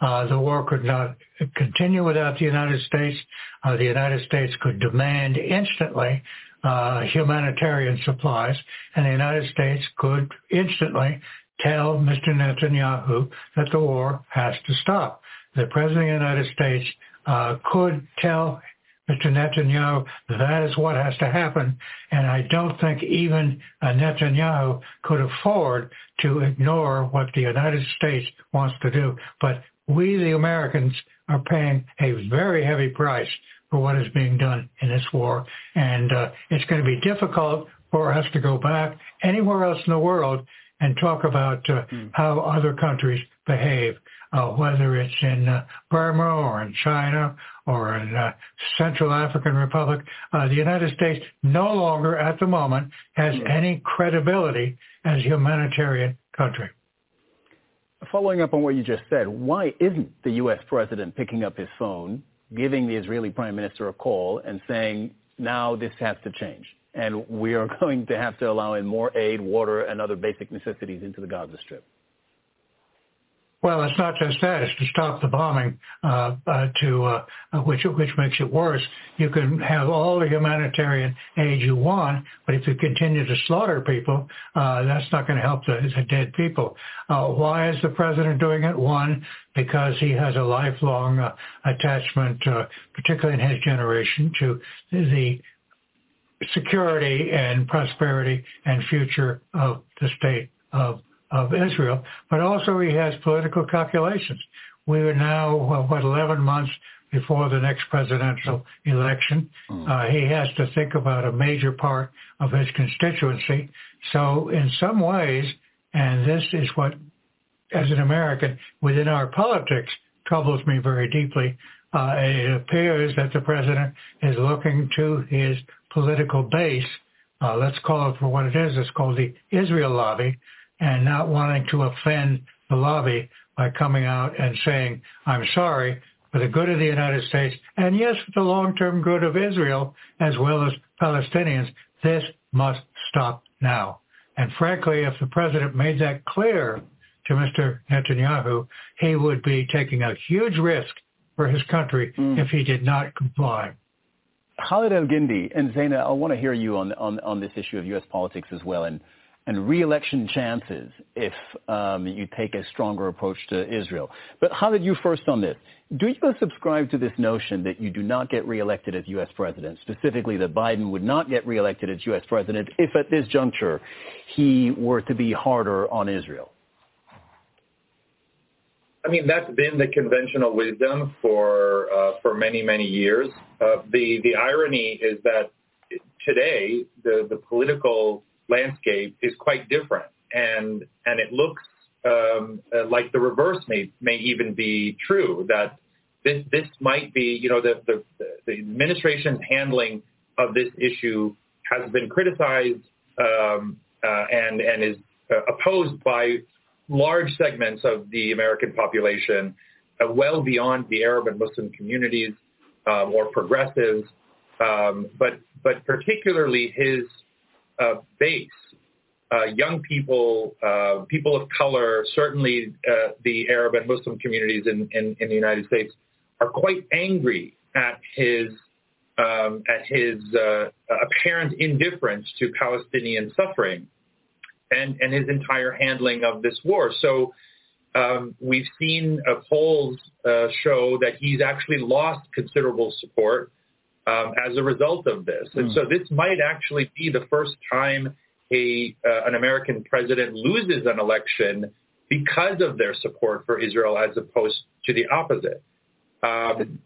Uh, the war could not continue without the United States. Uh, the United States could demand instantly uh, humanitarian supplies, and the United States could instantly tell Mr. Netanyahu that the war has to stop. The President of the United States uh, could tell Mr. Netanyahu that is what has to happen, and I don't think even uh, Netanyahu could afford to ignore what the United States wants to do. But we, the Americans, are paying a very heavy price for what is being done in this war, and uh, it's going to be difficult for us to go back anywhere else in the world and talk about uh, mm. how other countries behave, uh, whether it's in uh, Burma or in China or in uh, Central African Republic. Uh, the United States no longer at the moment has mm. any credibility as a humanitarian country. Following up on what you just said, why isn't the U.S. president picking up his phone, giving the Israeli prime minister a call and saying, now this has to change? and we are going to have to allow in more aid, water, and other basic necessities into the Gaza Strip. Well, it's not just that; it's to stop the bombing, uh, uh, to uh, which which makes it worse. You can have all the humanitarian aid you want, but if you continue to slaughter people, uh, that's not going to help the, the dead people. Uh, why is the president doing it? One, because he has a lifelong uh, attachment, particularly in his generation, to the security and prosperity and future of the state of, of Israel, but also he has political calculations. We are now, what, 11 months before the next presidential election. Mm. Uh, he has to think about a major part of his constituency. So in some ways, and this is what, as an American, within our politics, troubles me very deeply, uh, it appears that the president is looking to his political base, uh, let's call it for what it is, it's called the Israel lobby, and not wanting to offend the lobby by coming out and saying, I'm sorry, for the good of the United States, and yes, for the long-term good of Israel as well as Palestinians, this must stop now. And frankly, if the president made that clear to Mr. Netanyahu, he would be taking a huge risk for his country mm. if he did not comply. Khaled Elgindy and Zaina, I want to hear you on, on, on this issue of U.S. politics as well and, and re-election chances if um, you take a stronger approach to Israel. But how did you first on this. Do you subscribe to this notion that you do not get reelected as U.S. president, specifically that Biden would not get reelected as U.S. president if at this juncture he were to be harder on Israel? I mean, that's been the conventional wisdom for uh, for many many years. Uh, the the irony is that today the the political landscape is quite different, and and it looks um, uh, like the reverse may may even be true. That this this might be you know the the, the administration's handling of this issue has been criticized um, uh, and and is uh, opposed by large segments of the American population, uh, well beyond the Arab and Muslim communities um, or progressives, um, but but particularly his uh, base, uh, young people, uh, people of color, certainly uh, the Arab and Muslim communities in, in, in, the United States, are quite angry at his um, at his uh, apparent indifference to Palestinian suffering and, and his entire handling of this war. So um, we've seen uh, polls uh, show that he's actually lost considerable support um, as a result of this. And mm. so this might actually be the first time a uh, an American president loses an election because of their support for Israel as opposed to the opposite. Um,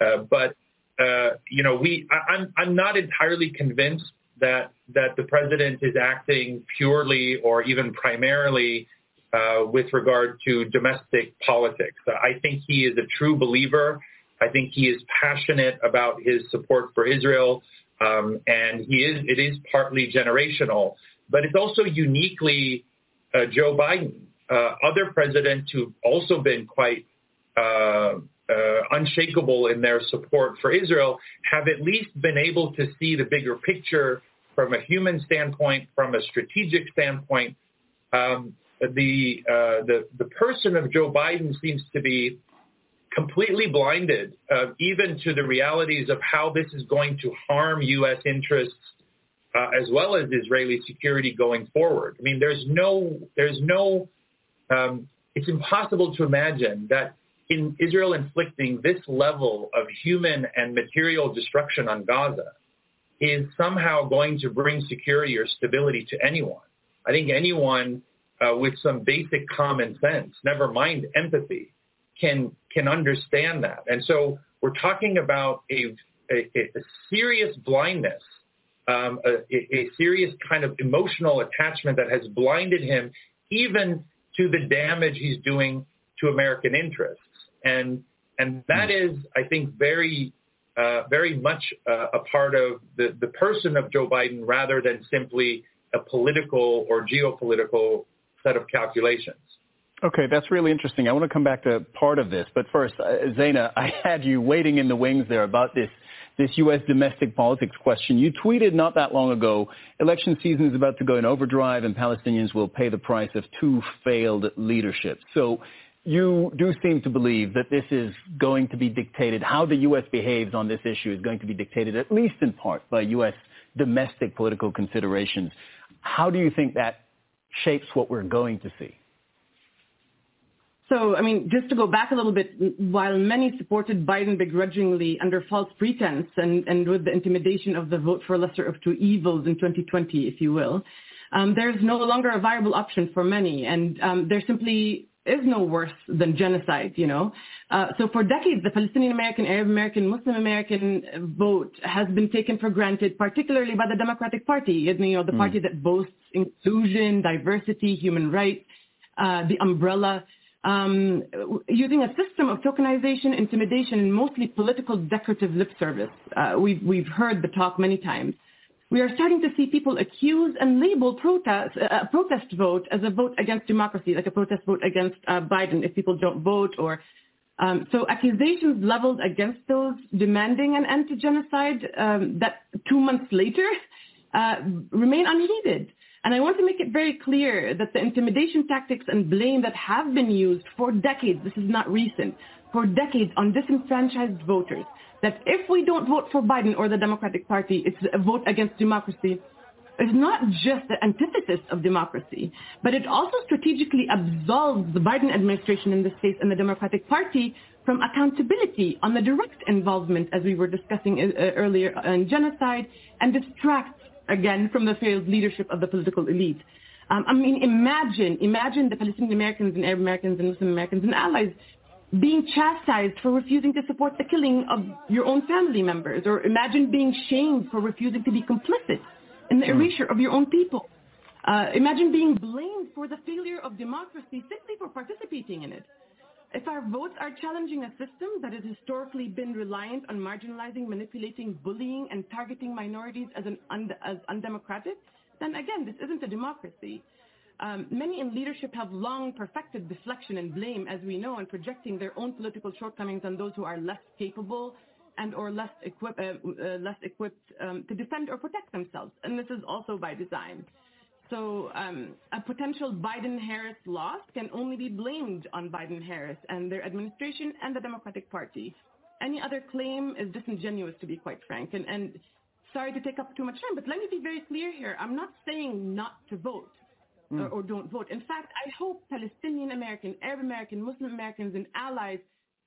uh, but uh, you know, we I, I'm I'm not entirely convinced that that the president is acting purely or even primarily uh, with regard to domestic politics. I think he is a true believer. I think he is passionate about his support for Israel, um, and he is. It is partly generational, but it's also uniquely uh, Joe Biden. Uh, other presidents who've also been quite uh, uh, unshakable in their support for Israel have at least been able to see the bigger picture from a human standpoint, from a strategic standpoint. Um, the, uh, the the person of Joe Biden seems to be completely blinded, uh, even to the realities of how this is going to harm U.S. interests uh, as well as Israeli security going forward. I mean, there's no, there's no, um, it's impossible to imagine that in Israel inflicting this level of human and material destruction on Gaza is somehow going to bring security or stability to anyone. I think anyone uh, with some basic common sense, never mind empathy, can can understand that. And so we're talking about a a, a serious blindness, um, a, a serious kind of emotional attachment that has blinded him, even to the damage he's doing to American interests. And and that hmm. I think, very uh, very much uh, a part of the, the person of Joe Biden rather than simply a political or geopolitical set of calculations. Okay, that's really interesting. I want to come back to part of this, but first, uh, Zeina, I had you waiting in the wings there about this this U.S. domestic politics question. You tweeted not that long ago, election season is about to go in overdrive and Palestinians will pay the price of two failed leaderships. So you do seem to believe that this is going to be dictated, how the U.S. behaves on this issue is going to be dictated, at least in part, by U.S. domestic political considerations. How do you think that shapes what we're going to see? So, I mean, just to go back a little bit, while many supported Biden begrudgingly under false pretense and, and with the intimidation of the vote for lesser of two evils in 2020, if you will, um, there's no longer a viable option for many. And um, there simply is no worse than genocide, you know. Uh, so for decades, the Palestinian American, Arab American, Muslim American vote has been taken for granted, particularly by the Democratic Party, you know, the mm. party that boasts inclusion, diversity, human rights, uh, the umbrella um, using a system of tokenization, intimidation, and mostly political decorative lip service. Uh, we've, we've heard the talk many times. We are starting to see people accuse and label protest, uh, a protest vote as a vote against democracy, like a protest vote against uh, Biden if people don't vote or um, so accusations leveled against those demanding an end to genocide um, that two months later uh, remain unheeded. And I want to make it very clear that the intimidation tactics and blame that have been used for decades, this is not recent, for decades on disenfranchised voters, that if we don't vote for Biden or the Democratic Party, it's a vote against democracy, is not just the antithesis of democracy, but it also strategically absolves the Biden administration in this case and the Democratic Party from accountability on the direct involvement, as we were discussing uh, earlier, in genocide, and distracts again, from the failed leadership of the political elite. Um, I mean, imagine, imagine the Palestinian Americans and Arab Americans and Muslim Americans and allies being chastised for refusing to support the killing of your own family members, or imagine being shamed for refusing to be complicit in the hmm. erasure of your own people. Uh, imagine being blamed for the failure of democracy simply for participating in it. If our votes are challenging a system that has historically been reliant on marginalizing, manipulating, bullying, and targeting minorities as, as undemocratic, then again, this isn't a democracy. Um, many in leadership have long perfected deflection and blame, as we know, and projecting their own political shortcomings on those who are less capable and or less, equip- uh, uh, less equipped um, to defend or protect themselves. And this is also by design. So um, a potential Biden-Harris loss can only be blamed on Biden-Harris and their administration and the Democratic Party. Any other claim is disingenuous, to be quite frank. And, and sorry to take up too much time, but let me be very clear here. I'm not saying not to vote mm. or, or don't vote. In fact, I hope Palestinian American, Arab American, Muslim Americans, and allies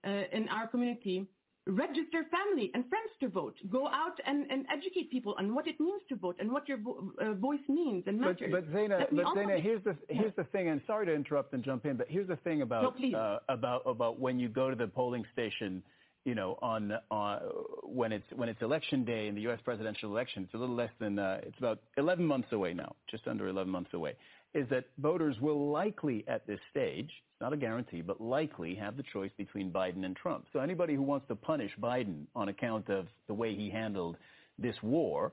uh, in our community register family and friends to vote. Go out and, and educate people on what it means to vote and what your vo- uh, voice means and matters. But, but Zeina, but Zeina here's the here's the thing. And sorry to interrupt and jump in, but here's the thing about no, uh, about about when you go to the polling station. You know, on uh, when it's when it's election day in the U.S. presidential election, it's a little less than uh, it's about 11 months away now, just under 11 months away is that voters will likely at this stage, not a guarantee, but likely have the choice between Biden and Trump. So anybody who wants to punish Biden on account of the way he handled this war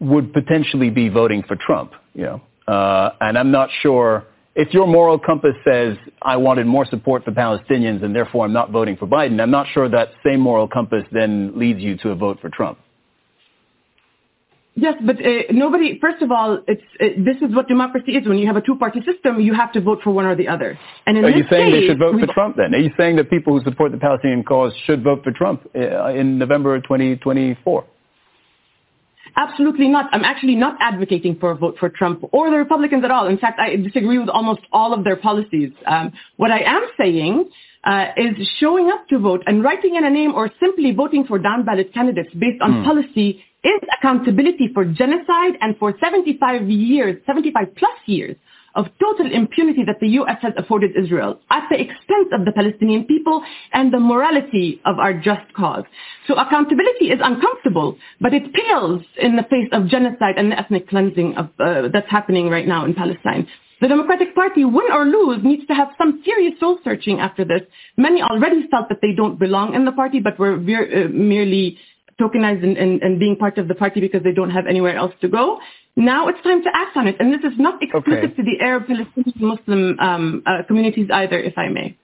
would potentially be voting for Trump, you know. Uh, and I'm not sure if your moral compass says I wanted more support for Palestinians and therefore I'm not voting for Biden, I'm not sure that same moral compass then leads you to a vote for Trump. Yes, but uh, nobody. First of all, it's uh, this is what democracy is. When you have a two-party system, you have to vote for one or the other. And are you saying case, they should vote for Trump? Then are you saying that people who support the Palestinian cause should vote for Trump uh, in November 2024? Absolutely not. I'm actually not advocating for a vote for Trump or the Republicans at all. In fact, I disagree with almost all of their policies. Um, what I am saying uh, is showing up to vote and writing in a name or simply voting for down ballot candidates based on mm. policy is accountability for genocide and for 75 years, 75 plus years of total impunity that the U.S. has afforded Israel at the expense of the Palestinian people and the morality of our just cause. So accountability is uncomfortable, but it pales in the face of genocide and the ethnic cleansing of, uh, that's happening right now in Palestine. The Democratic Party, win or lose, needs to have some serious soul searching after this. Many already felt that they don't belong in the party, but were uh, merely tokenized and, and, and, being part of the party because they don't have anywhere else to go. Now it's time to act on it. And this is not exclusive okay. to the Arab Palestinian Muslim um, uh, communities either, if I may.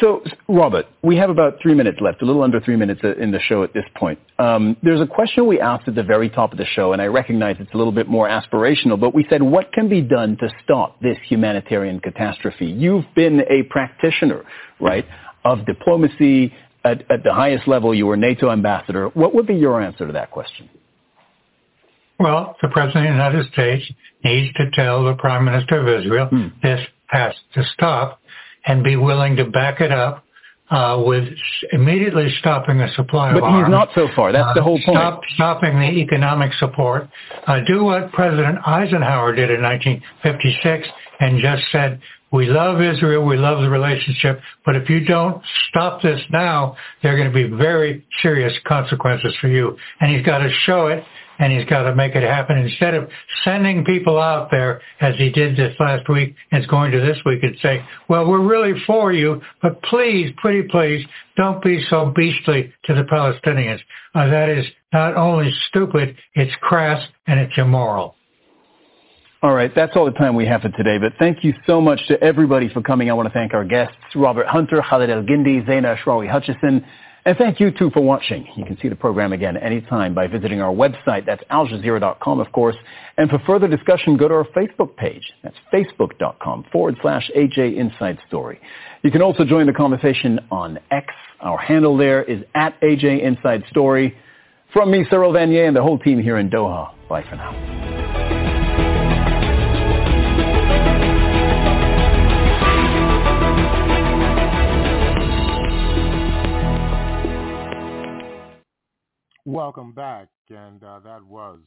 So, Robert, we have about three minutes left, a little under three minutes in the show at this point. Um, there's a question we asked at the very top of the show, and I recognize it's a little bit more aspirational, but we said, what can be done to stop this humanitarian catastrophe? You've been a practitioner, right, of diplomacy at, at the highest level. You were NATO ambassador. What would be your answer to that question? Well, the President of the United States needs to tell the Prime Minister of Israel hmm. this has to stop and be willing to back it up uh, with immediately stopping the supply but of arms. But he's not so far. That's uh, the whole point. Stop, stopping the economic support. Uh, do what President Eisenhower did in 1956 and just said, we love Israel, we love the relationship, but if you don't stop this now, there are going to be very serious consequences for you. And he's got to show it and he's got to make it happen instead of sending people out there as he did this last week and is going to this week and say, well, we're really for you, but please, pretty please, don't be so beastly to the Palestinians. Uh, that is not only stupid, it's crass and it's immoral. All right, that's all the time we have for today, but thank you so much to everybody for coming. I want to thank our guests, Robert Hunter, Khaled Elgindy, Zeina Ashrawi Hutchison, and thank you too for watching. You can see the program again anytime by visiting our website. That's aljazeera.com, of course. And for further discussion, go to our Facebook page. That's facebook.com forward slash AJ Inside Story. You can also join the conversation on X. Our handle there is at AJ Inside Story. From me, Cyril Vanier, and the whole team here in Doha. Bye for now. Welcome back, and uh, that was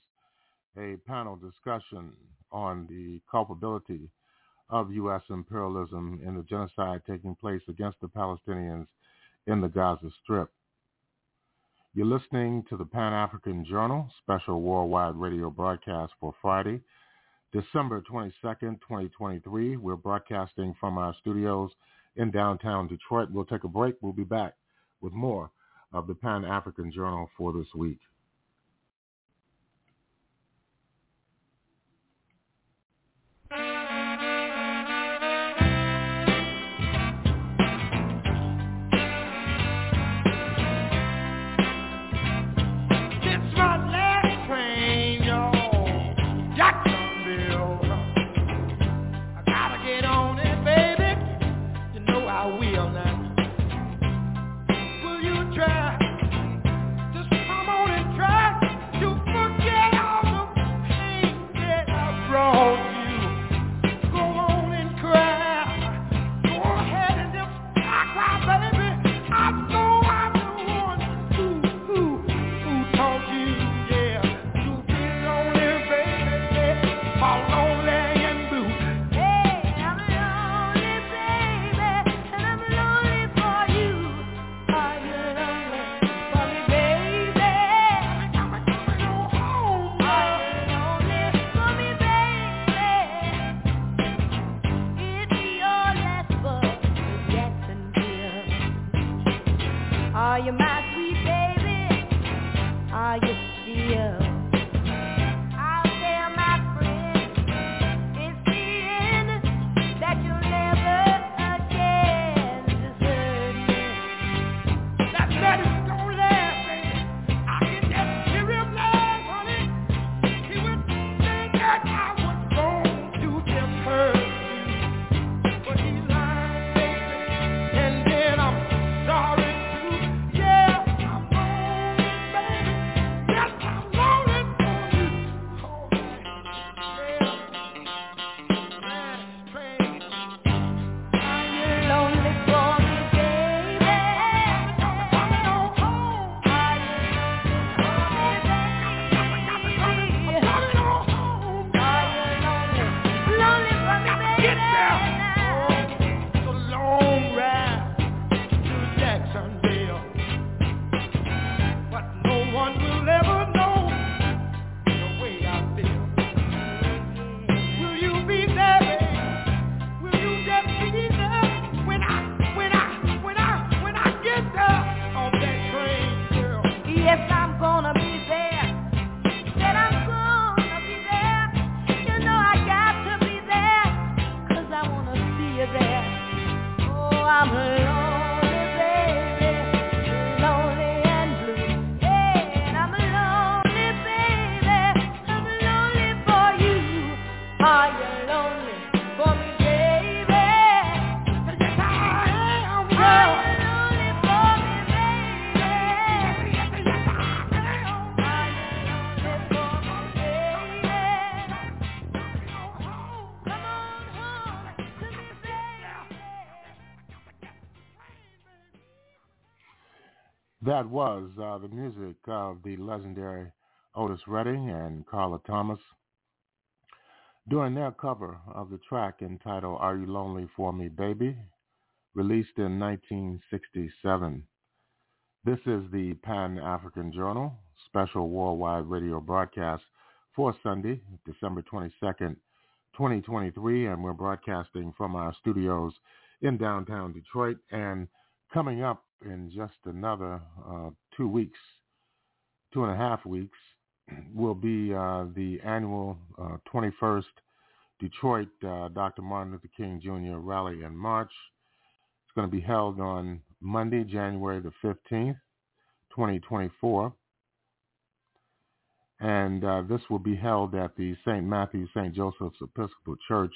a panel discussion on the culpability of U.S. imperialism in the genocide taking place against the Palestinians in the Gaza Strip. You're listening to the Pan-African Journal special worldwide radio broadcast for Friday, December 22nd, 2023. We're broadcasting from our studios in downtown Detroit. We'll take a break. We'll be back with more of the Pan-African Journal for this week. That was uh, the music of the legendary Otis Redding and Carla Thomas during their cover of the track entitled Are You Lonely For Me, Baby? released in 1967. This is the Pan-African Journal special worldwide radio broadcast for Sunday, December 22nd, 2023, and we're broadcasting from our studios in downtown Detroit. And coming up in just another uh, two weeks, two and a half weeks, will be uh, the annual uh, 21st Detroit uh, Dr. Martin Luther King Jr. Rally in March. It's going to be held on Monday, January the 15th, 2024. And uh, this will be held at the St. Matthew St. Joseph's Episcopal Church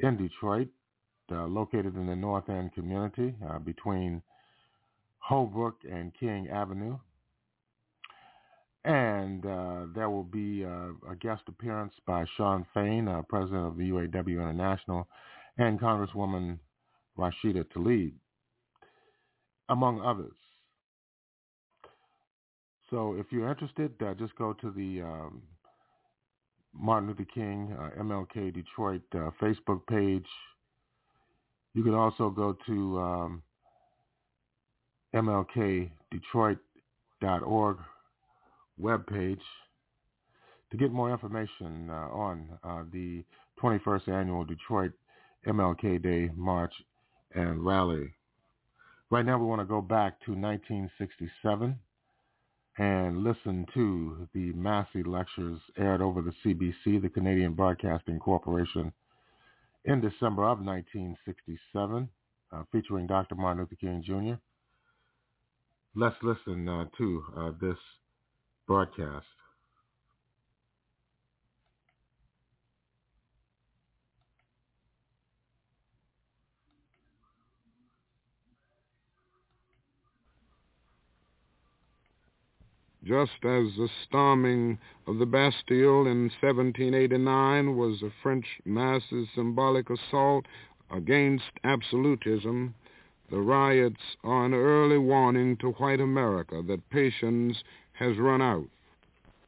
in Detroit, uh, located in the North End community between Holbrook and King Avenue. And uh, there will be a guest appearance by Shawn Fain, uh, president of the UAW International, and Congresswoman Rashida Tlaib, among others. So if you're interested, uh, just go to the um, Martin Luther King uh, MLK Detroit uh, Facebook page. You can also go to um, MLKDetroit.org webpage to get more information uh, on uh, the 21st annual Detroit MLK Day March and Rally. Right now we want to go back to 1967 and listen to the Massey lectures aired over the CBC, the Canadian Broadcasting Corporation, in December of 1967, uh, featuring Dr. Martin Luther King Jr. Let's listen uh, to uh, this broadcast. just as the storming of the Bastille in 1789 was a French mass's symbolic assault against absolutism, the riots are an early warning to white America that patience has run out.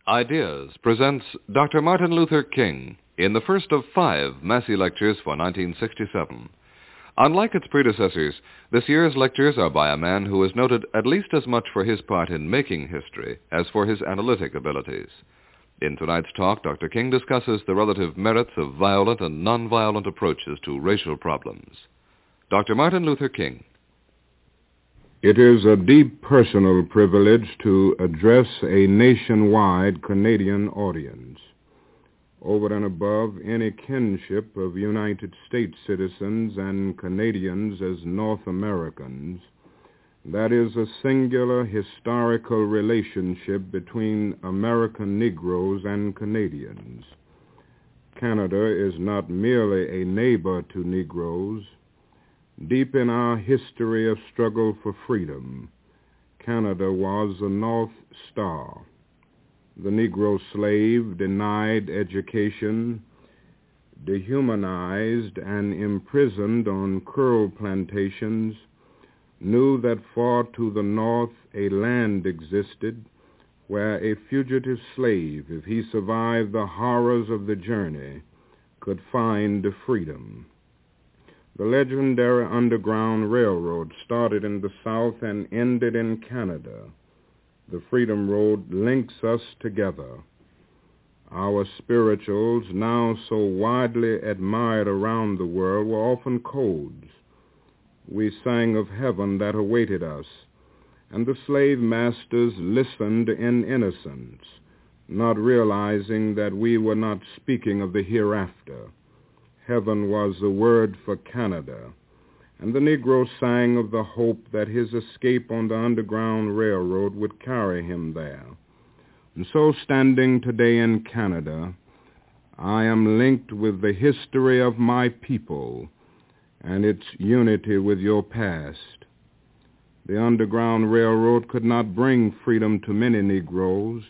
Ideas presents Dr. Martin Luther King in the first of five Massey lectures for 1967. Unlike its predecessors, this year's lectures are by a man who is noted at least as much for his part in making history as for his analytic abilities. In tonight's talk, Dr. King discusses the relative merits of violent and nonviolent approaches to racial problems. Dr. Martin Luther King. It is a deep personal privilege to address a nationwide Canadian audience. Over and above any kinship of United States citizens and Canadians as North Americans, that is a singular historical relationship between American Negroes and Canadians. Canada is not merely a neighbor to Negroes, Deep in our history of struggle for freedom, Canada was the North Star. The Negro slave denied education, dehumanized and imprisoned on curl plantations, knew that far to the north a land existed where a fugitive slave, if he survived the horrors of the journey, could find freedom. The legendary Underground Railroad started in the South and ended in Canada. The Freedom Road links us together. Our spirituals, now so widely admired around the world, were often codes. We sang of heaven that awaited us, and the slave masters listened in innocence, not realizing that we were not speaking of the hereafter heaven was the word for Canada, and the Negro sang of the hope that his escape on the Underground Railroad would carry him there. And so standing today in Canada, I am linked with the history of my people and its unity with your past. The Underground Railroad could not bring freedom to many Negroes,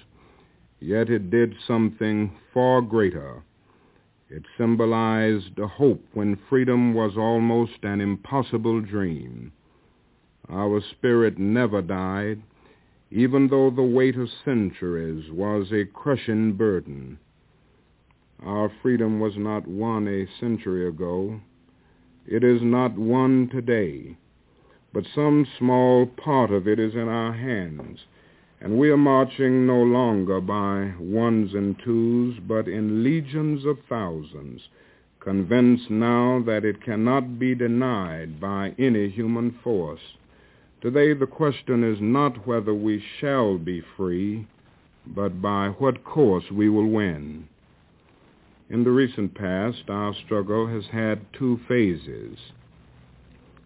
yet it did something far greater it symbolized a hope when freedom was almost an impossible dream. Our spirit never died, even though the weight of centuries was a crushing burden. Our freedom was not won a century ago. It is not won today, but some small part of it is in our hands and we are marching no longer by ones and twos, but in legions of thousands, convinced now that it cannot be denied by any human force. Today the question is not whether we shall be free, but by what course we will win. In the recent past, our struggle has had two phases.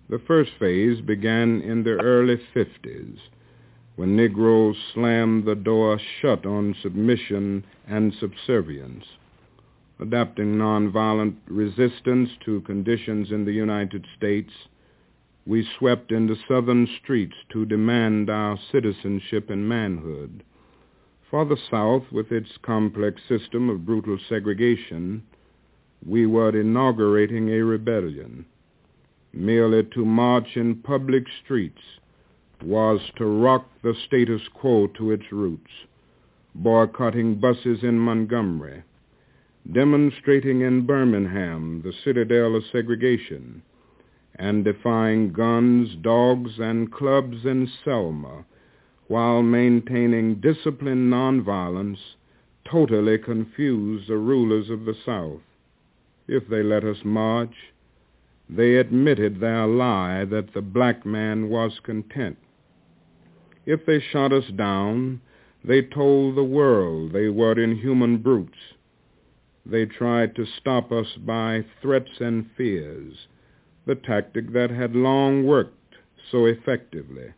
The first phase began in the early 50s when Negroes slammed the door shut on submission and subservience, adapting nonviolent resistance to conditions in the United States, we swept into southern streets to demand our citizenship and manhood. For the South, with its complex system of brutal segregation, we were inaugurating a rebellion, merely to march in public streets was to rock the status quo to its roots, boycotting buses in Montgomery, demonstrating in Birmingham, the citadel of segregation, and defying guns, dogs, and clubs in Selma, while maintaining disciplined nonviolence, totally confused the rulers of the South. If they let us march, they admitted their lie that the black man was content. If they shot us down, they told the world they were inhuman brutes. They tried to stop us by threats and fears, the tactic that had long worked so effectively.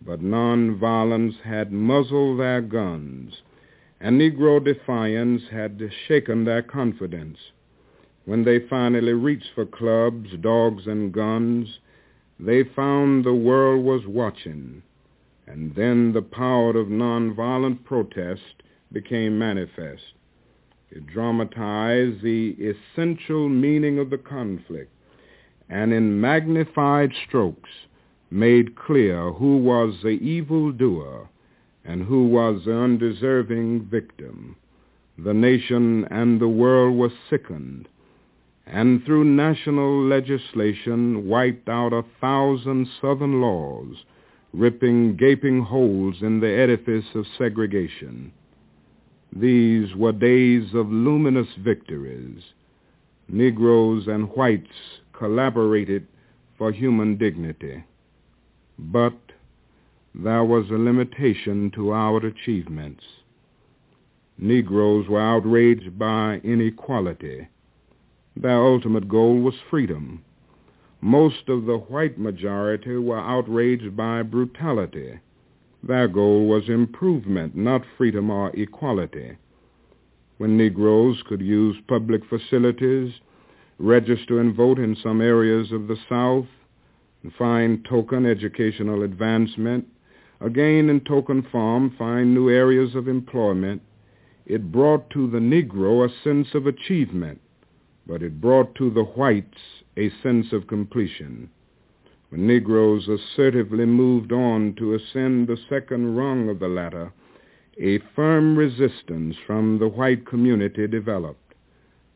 But nonviolence had muzzled their guns, and Negro defiance had shaken their confidence. When they finally reached for clubs, dogs, and guns, they found the world was watching and then the power of nonviolent protest became manifest. It dramatized the essential meaning of the conflict and in magnified strokes made clear who was the evildoer and who was the undeserving victim. The nation and the world were sickened and through national legislation wiped out a thousand Southern laws ripping gaping holes in the edifice of segregation. These were days of luminous victories. Negroes and whites collaborated for human dignity. but there was a limitation to our achievements. Negroes were outraged by inequality. Their ultimate goal was freedom. Most of the white majority were outraged by brutality. Their goal was improvement, not freedom or equality. When Negroes could use public facilities, register and vote in some areas of the South, and find token educational advancement, again in token form find new areas of employment, it brought to the Negro a sense of achievement, but it brought to the whites a sense of completion. When Negroes assertively moved on to ascend the second rung of the ladder, a firm resistance from the white community developed.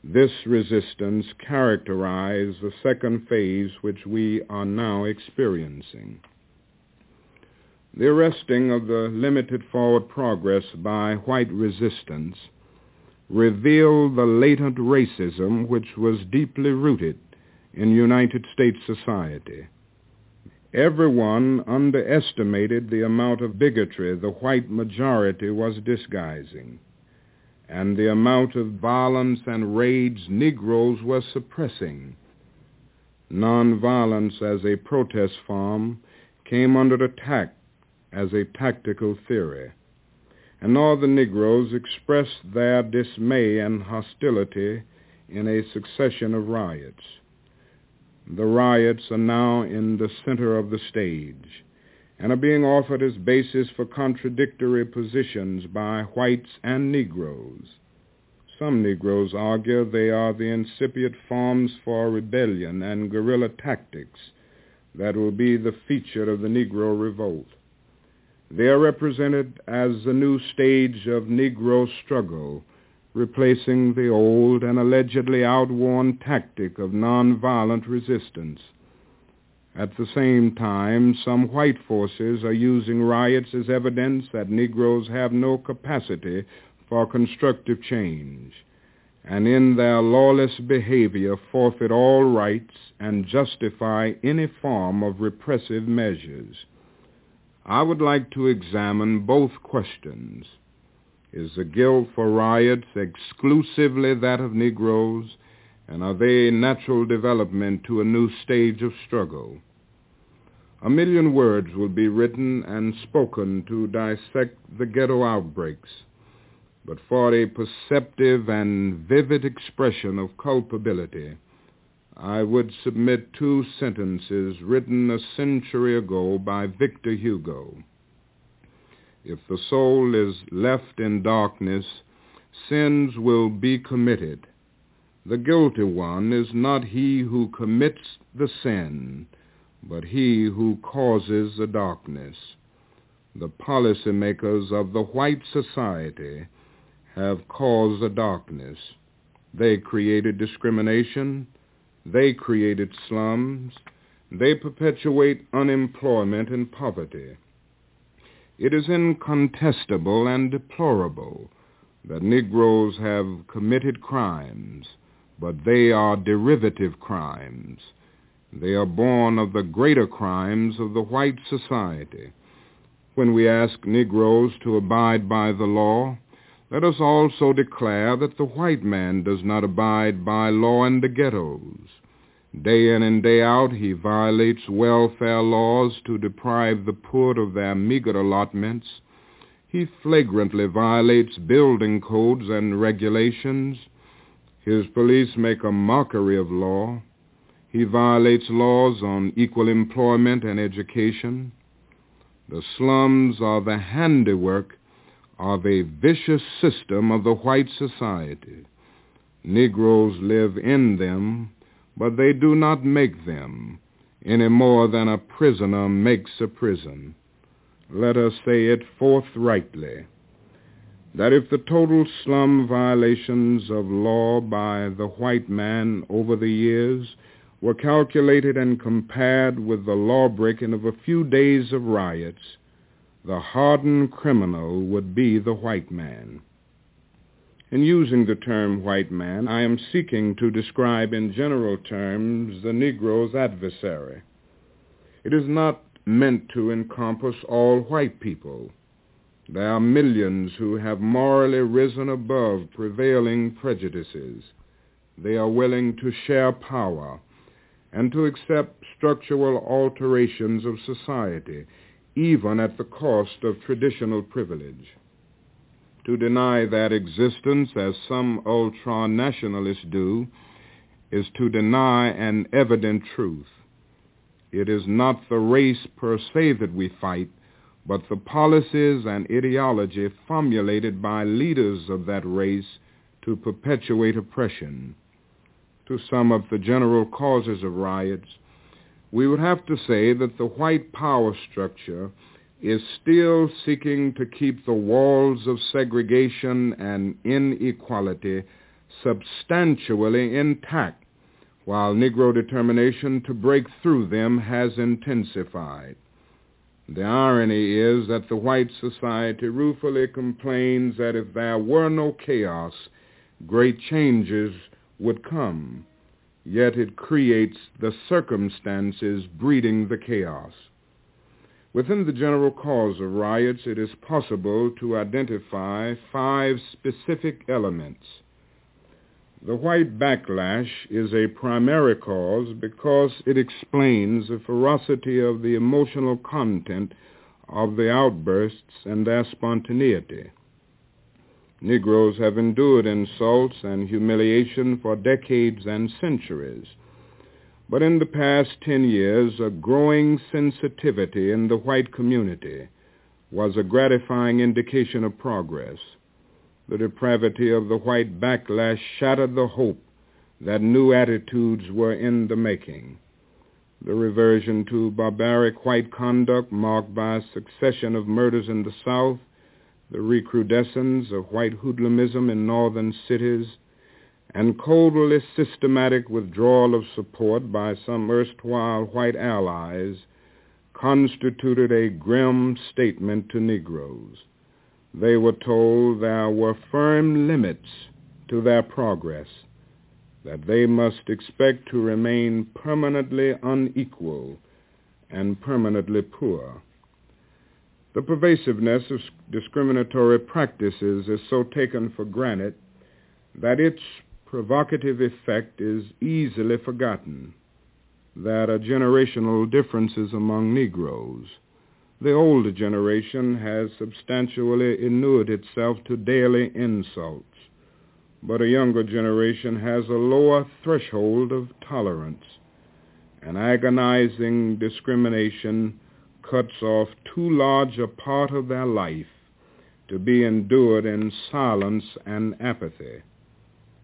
This resistance characterized the second phase which we are now experiencing. The arresting of the limited forward progress by white resistance revealed the latent racism which was deeply rooted in United States society. Everyone underestimated the amount of bigotry the white majority was disguising and the amount of violence and rage Negroes were suppressing. Nonviolence as a protest form came under attack as a tactical theory, and all the Negroes expressed their dismay and hostility in a succession of riots. The riots are now in the center of the stage and are being offered as basis for contradictory positions by whites and Negroes. Some Negroes argue they are the incipient forms for rebellion and guerrilla tactics that will be the feature of the Negro revolt. They are represented as the new stage of Negro struggle, replacing the old and allegedly outworn tactic of nonviolent resistance. At the same time, some white forces are using riots as evidence that Negroes have no capacity for constructive change, and in their lawless behavior forfeit all rights and justify any form of repressive measures. I would like to examine both questions. Is the guilt for riots exclusively that of Negroes, and are they a natural development to a new stage of struggle? A million words will be written and spoken to dissect the ghetto outbreaks, but for a perceptive and vivid expression of culpability, I would submit two sentences written a century ago by Victor Hugo. If the soul is left in darkness, sins will be committed. The guilty one is not he who commits the sin, but he who causes the darkness. The policymakers of the white society have caused the darkness. They created discrimination, they created slums. They perpetuate unemployment and poverty. It is incontestable and deplorable that Negroes have committed crimes, but they are derivative crimes. They are born of the greater crimes of the white society. When we ask Negroes to abide by the law, let us also declare that the white man does not abide by law in the ghettos. Day in and day out he violates welfare laws to deprive the poor of their meager allotments. He flagrantly violates building codes and regulations. His police make a mockery of law. He violates laws on equal employment and education. The slums are the handiwork of a vicious system of the white society. Negroes live in them, but they do not make them any more than a prisoner makes a prison. Let us say it forthrightly, that if the total slum violations of law by the white man over the years were calculated and compared with the law-breaking of a few days of riots, the hardened criminal would be the white man. In using the term white man, I am seeking to describe in general terms the Negro's adversary. It is not meant to encompass all white people. There are millions who have morally risen above prevailing prejudices. They are willing to share power and to accept structural alterations of society, even at the cost of traditional privilege. To deny that existence, as some ultra-nationalists do, is to deny an evident truth. It is not the race per se that we fight, but the policies and ideology formulated by leaders of that race to perpetuate oppression. To sum up the general causes of riots, we would have to say that the white power structure is still seeking to keep the walls of segregation and inequality substantially intact, while Negro determination to break through them has intensified. The irony is that the white society ruefully complains that if there were no chaos, great changes would come. Yet it creates the circumstances breeding the chaos. Within the general cause of riots, it is possible to identify five specific elements. The white backlash is a primary cause because it explains the ferocity of the emotional content of the outbursts and their spontaneity. Negroes have endured insults and humiliation for decades and centuries. But in the past 10 years, a growing sensitivity in the white community was a gratifying indication of progress. The depravity of the white backlash shattered the hope that new attitudes were in the making. The reversion to barbaric white conduct marked by a succession of murders in the South, the recrudescence of white hoodlumism in northern cities, and coldly systematic withdrawal of support by some erstwhile white allies constituted a grim statement to Negroes. They were told there were firm limits to their progress, that they must expect to remain permanently unequal and permanently poor. The pervasiveness of discriminatory practices is so taken for granted that its provocative effect is easily forgotten. There are generational differences among Negroes. The older generation has substantially inured itself to daily insults, but a younger generation has a lower threshold of tolerance. An agonizing discrimination cuts off too large a part of their life to be endured in silence and apathy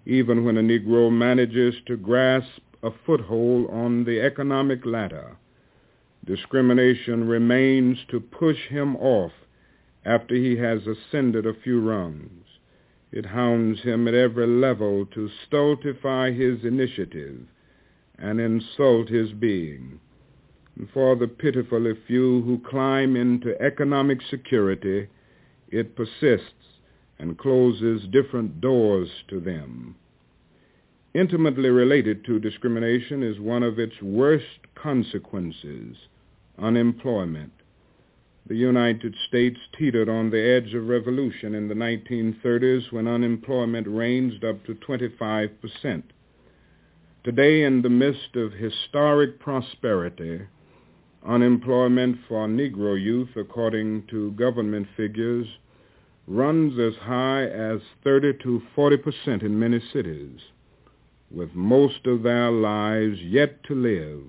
even when a Negro manages to grasp a foothold on the economic ladder. Discrimination remains to push him off after he has ascended a few rungs. It hounds him at every level to stultify his initiative and insult his being. And for the pitifully few who climb into economic security, it persists and closes different doors to them. Intimately related to discrimination is one of its worst consequences, unemployment. The United States teetered on the edge of revolution in the 1930s when unemployment ranged up to 25%. Today, in the midst of historic prosperity, unemployment for Negro youth, according to government figures, runs as high as 30 to 40 percent in many cities. With most of their lives yet to live,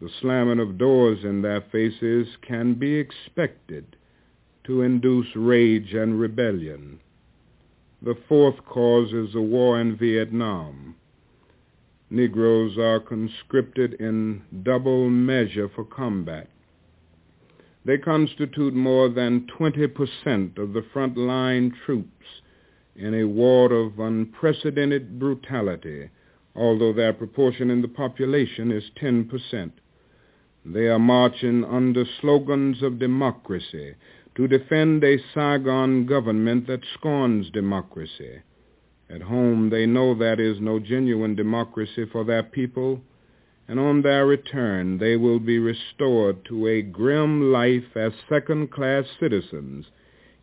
the slamming of doors in their faces can be expected to induce rage and rebellion. The fourth cause is the war in Vietnam. Negroes are conscripted in double measure for combat. They constitute more than 20% of the front-line troops in a war of unprecedented brutality, although their proportion in the population is 10%. They are marching under slogans of democracy to defend a Saigon government that scorns democracy. At home, they know there is no genuine democracy for their people, and on their return they will be restored to a grim life as second-class citizens,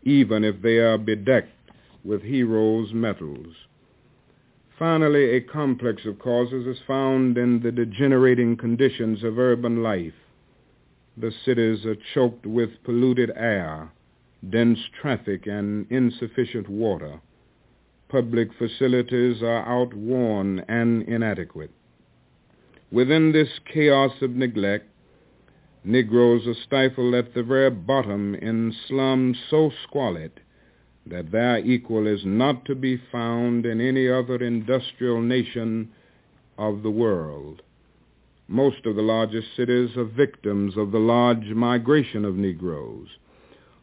even if they are bedecked with heroes' medals. Finally, a complex of causes is found in the degenerating conditions of urban life. The cities are choked with polluted air, dense traffic, and insufficient water. Public facilities are outworn and inadequate. Within this chaos of neglect, Negroes are stifled at the very bottom in slums so squalid that their equal is not to be found in any other industrial nation of the world. Most of the largest cities are victims of the large migration of Negroes.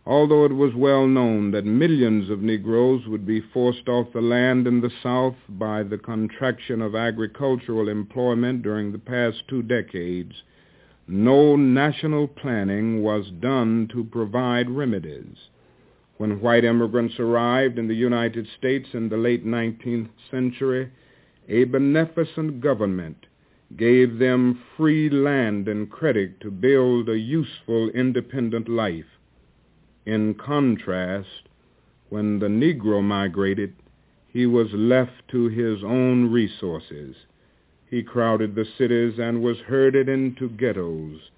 Although it was well known that millions of Negroes would be forced off the land in the South by the contraction of agricultural employment during the past two decades, no national planning was done to provide remedies. When white immigrants arrived in the United States in the late 19th century, a beneficent government gave them free land and credit to build a useful independent life. In contrast, when the Negro migrated, he was left to his own resources. He crowded the cities and was herded into ghettos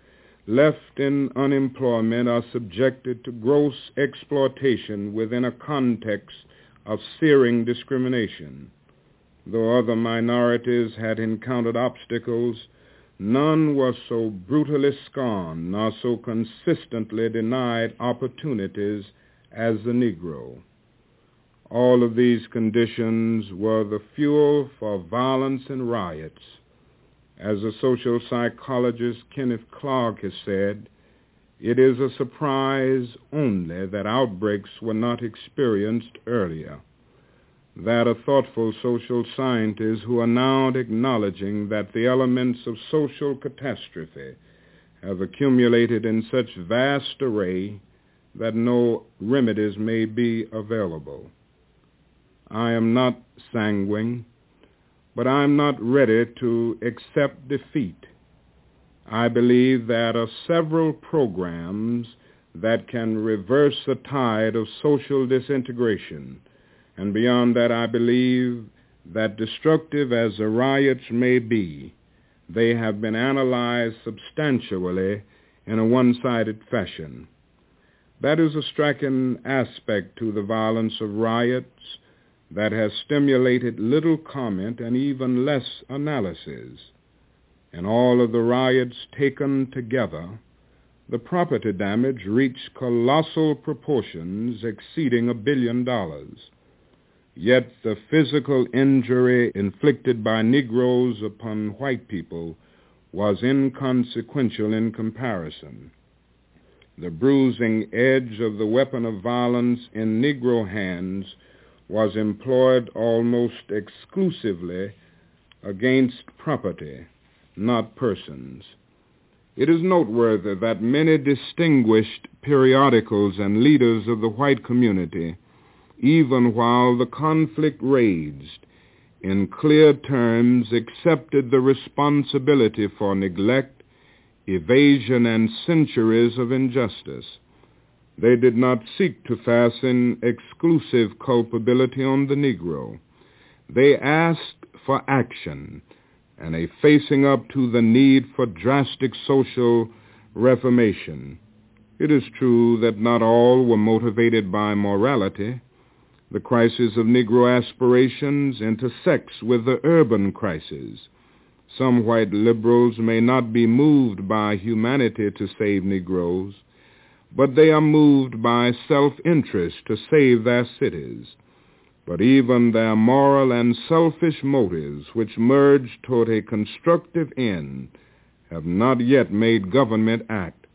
left in unemployment are subjected to gross exploitation within a context of searing discrimination. Though other minorities had encountered obstacles, none was so brutally scorned nor so consistently denied opportunities as the Negro. All of these conditions were the fuel for violence and riots as the social psychologist Kenneth Clark has said, it is a surprise only that outbreaks were not experienced earlier. That are thoughtful social scientists who are now acknowledging that the elements of social catastrophe have accumulated in such vast array that no remedies may be available. I am not sanguine but I'm not ready to accept defeat. I believe there are several programs that can reverse the tide of social disintegration. And beyond that, I believe that destructive as the riots may be, they have been analyzed substantially in a one-sided fashion. That is a striking aspect to the violence of riots that has stimulated little comment and even less analysis. In all of the riots taken together, the property damage reached colossal proportions exceeding a billion dollars. Yet the physical injury inflicted by Negroes upon white people was inconsequential in comparison. The bruising edge of the weapon of violence in Negro hands was employed almost exclusively against property, not persons. It is noteworthy that many distinguished periodicals and leaders of the white community, even while the conflict raged, in clear terms accepted the responsibility for neglect, evasion, and centuries of injustice. They did not seek to fasten exclusive culpability on the Negro. They asked for action and a facing up to the need for drastic social reformation. It is true that not all were motivated by morality. The crisis of Negro aspirations intersects with the urban crisis. Some white liberals may not be moved by humanity to save Negroes but they are moved by self-interest to save their cities. But even their moral and selfish motives, which merge toward a constructive end, have not yet made government act.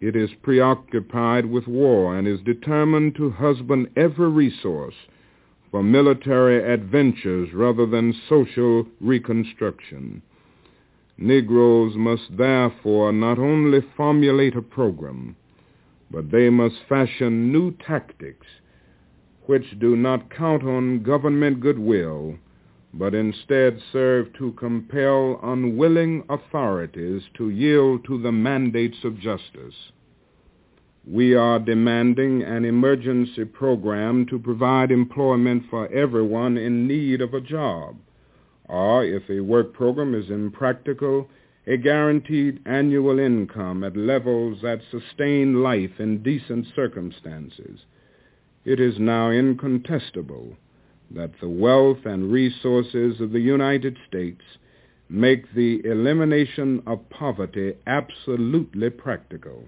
It is preoccupied with war and is determined to husband every resource for military adventures rather than social reconstruction. Negroes must therefore not only formulate a program, but they must fashion new tactics which do not count on government goodwill, but instead serve to compel unwilling authorities to yield to the mandates of justice. We are demanding an emergency program to provide employment for everyone in need of a job, or if a work program is impractical, a guaranteed annual income at levels that sustain life in decent circumstances. It is now incontestable that the wealth and resources of the United States make the elimination of poverty absolutely practical.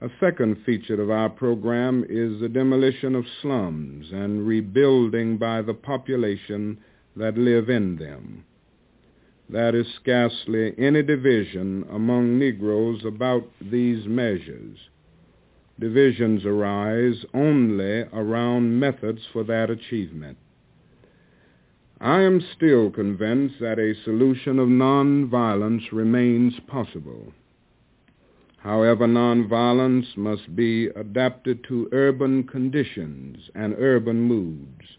A second feature of our program is the demolition of slums and rebuilding by the population that live in them. There is scarcely any division among Negroes about these measures. Divisions arise only around methods for that achievement. I am still convinced that a solution of nonviolence remains possible. However, nonviolence must be adapted to urban conditions and urban moods.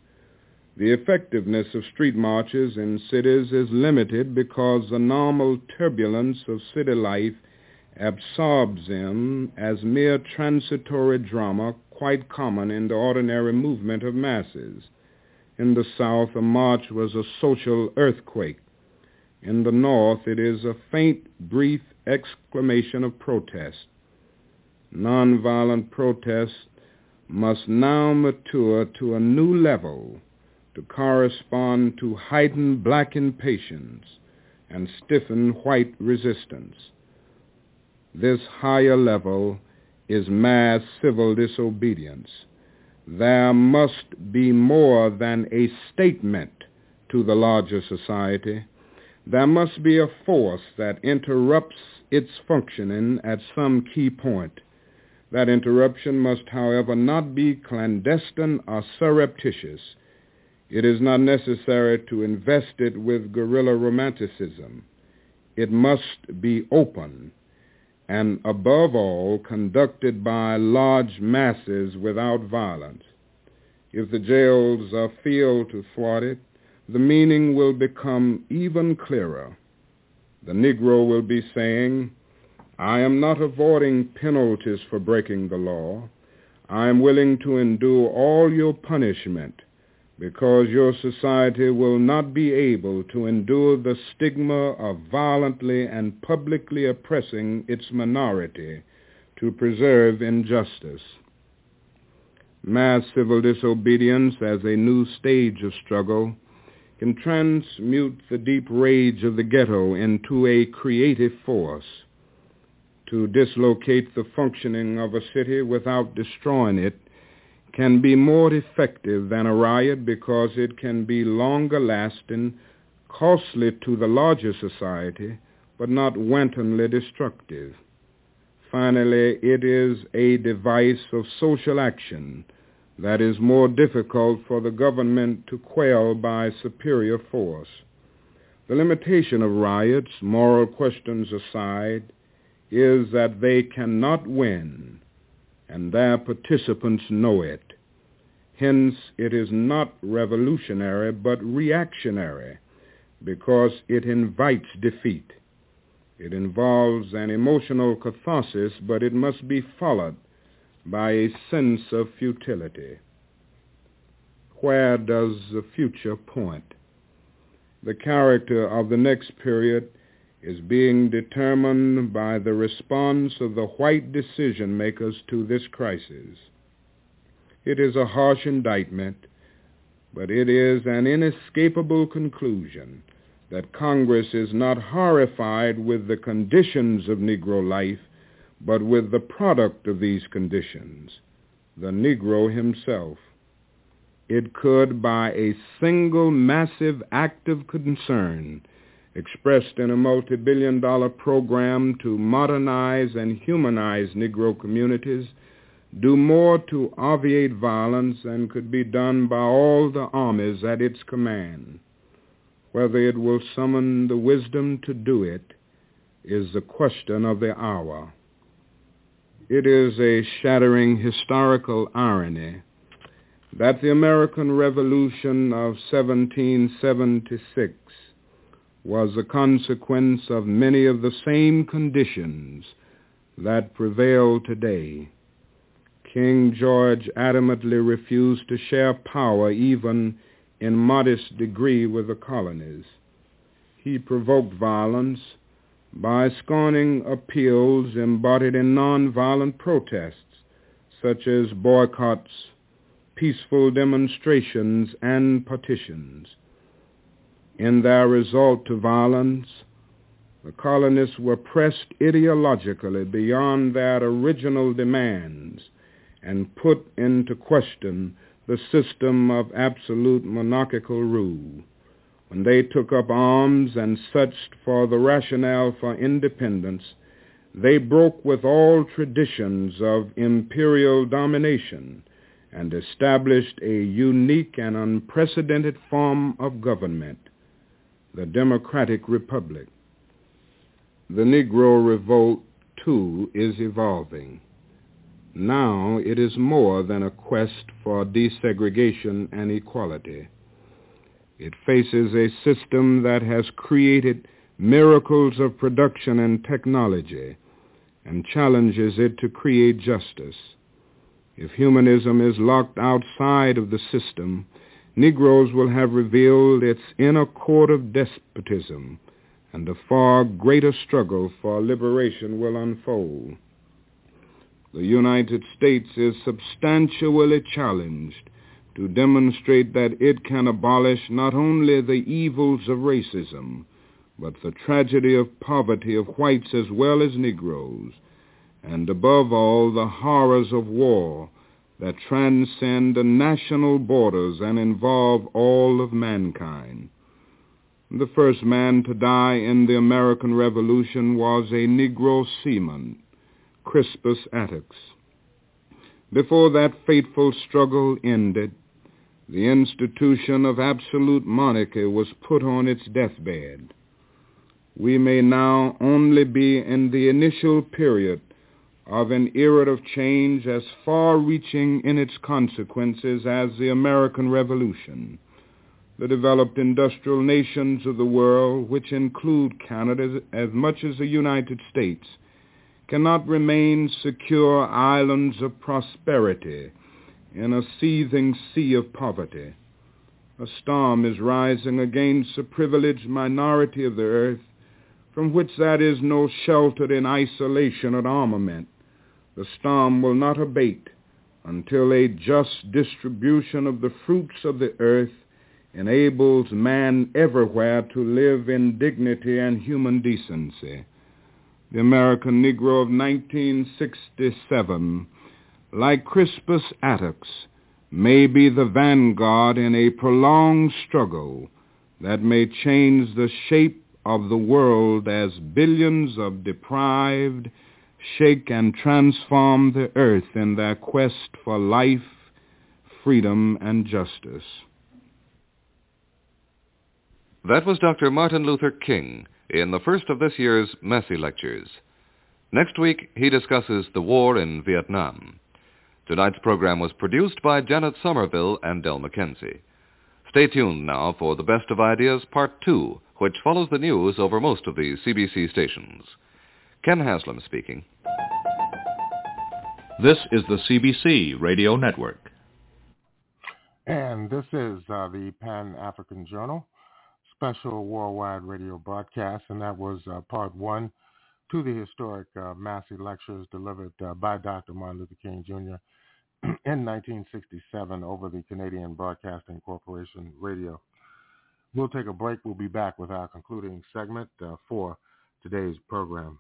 The effectiveness of street marches in cities is limited because the normal turbulence of city life absorbs them as mere transitory drama quite common in the ordinary movement of masses. In the South, a march was a social earthquake. In the North, it is a faint, brief exclamation of protest. Nonviolent protest must now mature to a new level to correspond to heightened black impatience and stiffened white resistance. This higher level is mass civil disobedience. There must be more than a statement to the larger society. There must be a force that interrupts its functioning at some key point. That interruption must, however, not be clandestine or surreptitious. It is not necessary to invest it with guerrilla romanticism. It must be open and, above all, conducted by large masses without violence. If the jails are filled to thwart it, the meaning will become even clearer. The Negro will be saying, I am not avoiding penalties for breaking the law. I am willing to endure all your punishment because your society will not be able to endure the stigma of violently and publicly oppressing its minority to preserve injustice. Mass civil disobedience as a new stage of struggle can transmute the deep rage of the ghetto into a creative force to dislocate the functioning of a city without destroying it can be more effective than a riot because it can be longer lasting, costly to the larger society, but not wantonly destructive. Finally, it is a device of social action that is more difficult for the government to quell by superior force. The limitation of riots, moral questions aside, is that they cannot win, and their participants know it. Hence, it is not revolutionary, but reactionary, because it invites defeat. It involves an emotional catharsis, but it must be followed by a sense of futility. Where does the future point? The character of the next period is being determined by the response of the white decision makers to this crisis. It is a harsh indictment, but it is an inescapable conclusion that Congress is not horrified with the conditions of Negro life, but with the product of these conditions, the Negro himself. It could, by a single massive act of concern, expressed in a multi-billion dollar program to modernize and humanize Negro communities, do more to obviate violence than could be done by all the armies at its command. Whether it will summon the wisdom to do it is the question of the hour. It is a shattering historical irony that the American Revolution of 1776 was a consequence of many of the same conditions that prevail today. King George adamantly refused to share power even in modest degree with the colonies. He provoked violence by scorning appeals embodied in nonviolent protests such as boycotts peaceful demonstrations and petitions. In their resort to violence, the colonists were pressed ideologically beyond their original demands and put into question the system of absolute monarchical rule. When they took up arms and searched for the rationale for independence, they broke with all traditions of imperial domination and established a unique and unprecedented form of government, the Democratic Republic. The Negro Revolt, too, is evolving. Now it is more than a quest for desegregation and equality. It faces a system that has created miracles of production and technology and challenges it to create justice. If humanism is locked outside of the system, Negroes will have revealed its inner court of despotism, and a far greater struggle for liberation will unfold. The United States is substantially challenged to demonstrate that it can abolish not only the evils of racism, but the tragedy of poverty of whites as well as Negroes, and above all the horrors of war that transcend the national borders and involve all of mankind. The first man to die in the American Revolution was a Negro seaman, Crispus Attucks. Before that fateful struggle ended, the institution of absolute monarchy was put on its deathbed. We may now only be in the initial period of an era of change as far-reaching in its consequences as the American Revolution. The developed industrial nations of the world, which include Canada as much as the United States, cannot remain secure islands of prosperity in a seething sea of poverty. A storm is rising against a privileged minority of the earth from which that is no shelter in isolation and armament the storm will not abate until a just distribution of the fruits of the earth enables man everywhere to live in dignity and human decency. The American Negro of 1967, like Crispus Attucks, may be the vanguard in a prolonged struggle that may change the shape of the world as billions of deprived, shake and transform the earth in their quest for life, freedom, and justice. That was Dr. Martin Luther King in the first of this year's Massey Lectures. Next week, he discusses the war in Vietnam. Tonight's program was produced by Janet Somerville and Del McKenzie. Stay tuned now for the Best of Ideas Part 2, which follows the news over most of the CBC stations. Ken Haslam speaking. This is the CBC Radio Network. And this is uh, the Pan-African Journal special worldwide radio broadcast, and that was uh, part one to the historic uh, Massey lectures delivered uh, by Dr. Martin Luther King Jr. in 1967 over the Canadian Broadcasting Corporation radio. We'll take a break. We'll be back with our concluding segment uh, for today's program.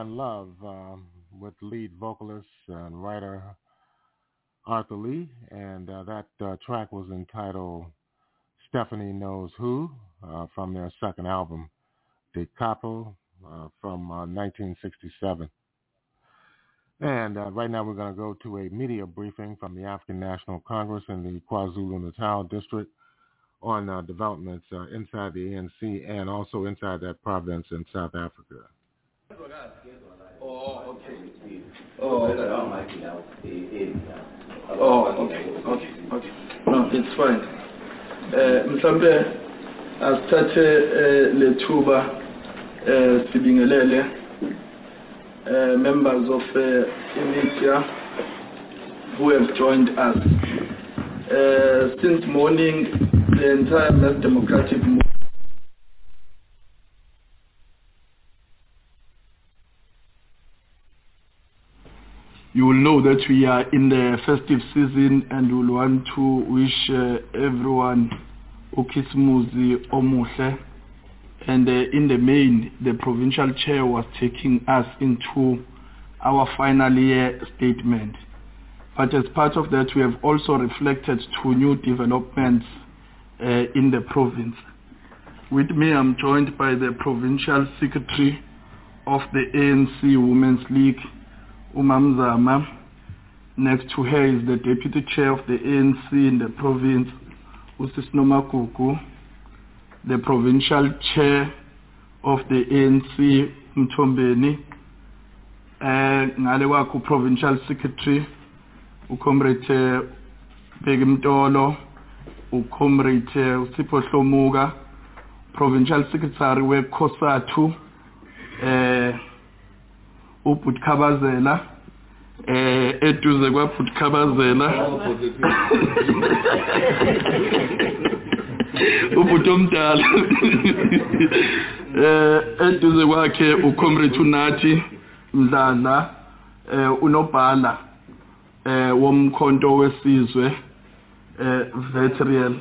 Band Love uh, with lead vocalist and writer Arthur Lee, and uh, that uh, track was entitled Stephanie Knows Who uh, from their second album, Da Capo, uh, from 1967. And right now we're going to go to a media briefing from the African National Congress in the KwaZulu-Natal district on developments inside the ANC and also inside that province in South Africa. Oh, okay. Oh, oh okay, okay, okay. No, it's fine. Eh mhlambe asithathe lethuba eh sibingelele eh members of uh, media who have joined us. Uh, since morning, the entire Mass Democratic movement you will know that we are in the festive season and we'll want to wish uh, everyone ukismuzi omuhle. And uh, in the main the provincial chair was taking us into our final year statement. But as part of that we have also reflected to new developments uh, in the province. With me I'm joined by the provincial secretary of the ANC Women's League Umamzama. Next to her is the deputy chair of the ANC in the province, Usisnomakuku. The provincial chair of the ANC, Mtombeni. Uh, ngale kwakho provincial secretary, ucomrade Bheki Mtolo, ucomrade Usipho Hlomuka, provincial secretary weKhosathu, uh, ubhutkhabazela eh eduze kwabhutkhabazela ubhuti omdala eh eduze kwakhe ucomrade unathi mdladla eh unobhala eh womkhonto wesizwe eh veteran.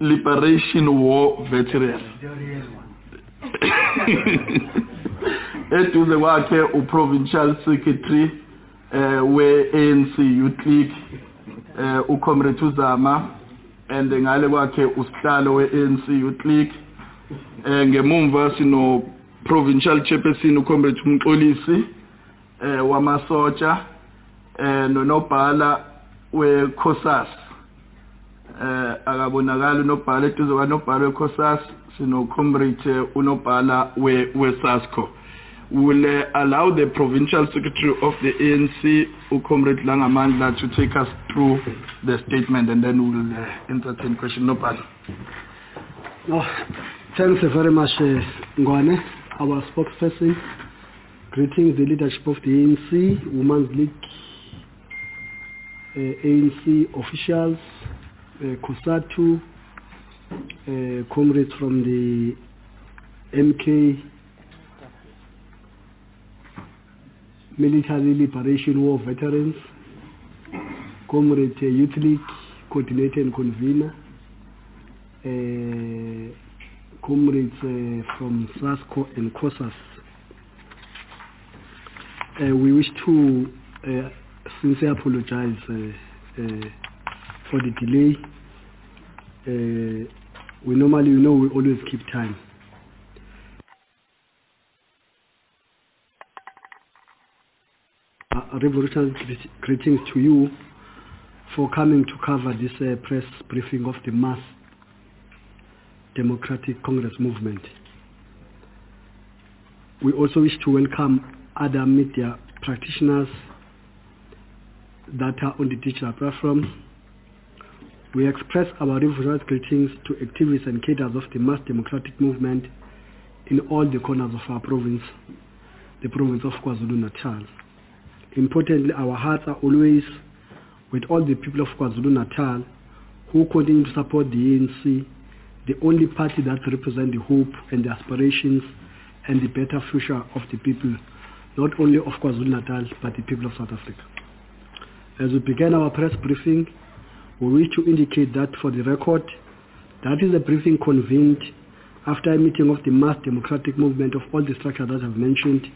Liberation war veteran. eduze kwakhe uprovincial secretary eh we-ANC Youth League eh uComrade Uzama and ngale kwakhe usihlalo we-ANC Youth League eh ngemumva sino provincial chairperson uComrade Umxolisi eh wamasotsha eh nonobhala weCosas. Eh akabonakala unobhala eduze kwanobhala weCosas sino comrade unobhala we weSasco. Will uh, allow the provincial secretary of the ANC, Ukomrade Langamandla, to take us through the statement and then we'll uh, entertain question. No problem. Oh, thanks very much, uh, Ngwane, our spokesperson. Greetings the leadership of the ANC, Women's League, ANC officials, uh, COSATU, uh, comrades from the MK Military Liberation War Veterans, Comrade Youth League Coordinator and Convener, uh, comrades uh, from SASCO and COSAS. Uh, we wish to sincerely apologize for the delay. We normally, you know, we always keep time. Uh, revolutionary greetings to you for coming to cover this uh, press briefing of the mass Democratic Congress movement. We also wish to welcome other media practitioners that are on the digital platform. We express our reverent greetings to activists and cadres of the mass democratic movement in all the corners of our province, the province of KwaZulu-Natal. Importantly, our hearts are always with all the people of KwaZulu-Natal who continue to support the ANC, the only party that represents the hope and the aspirations and the better future of the people, not only of KwaZulu-Natal, but the people of South Africa. As we begin our press briefing, we wish to indicate that for the record, that is a briefing convened after a meeting of the mass democratic movement of all the structures that I've mentioned,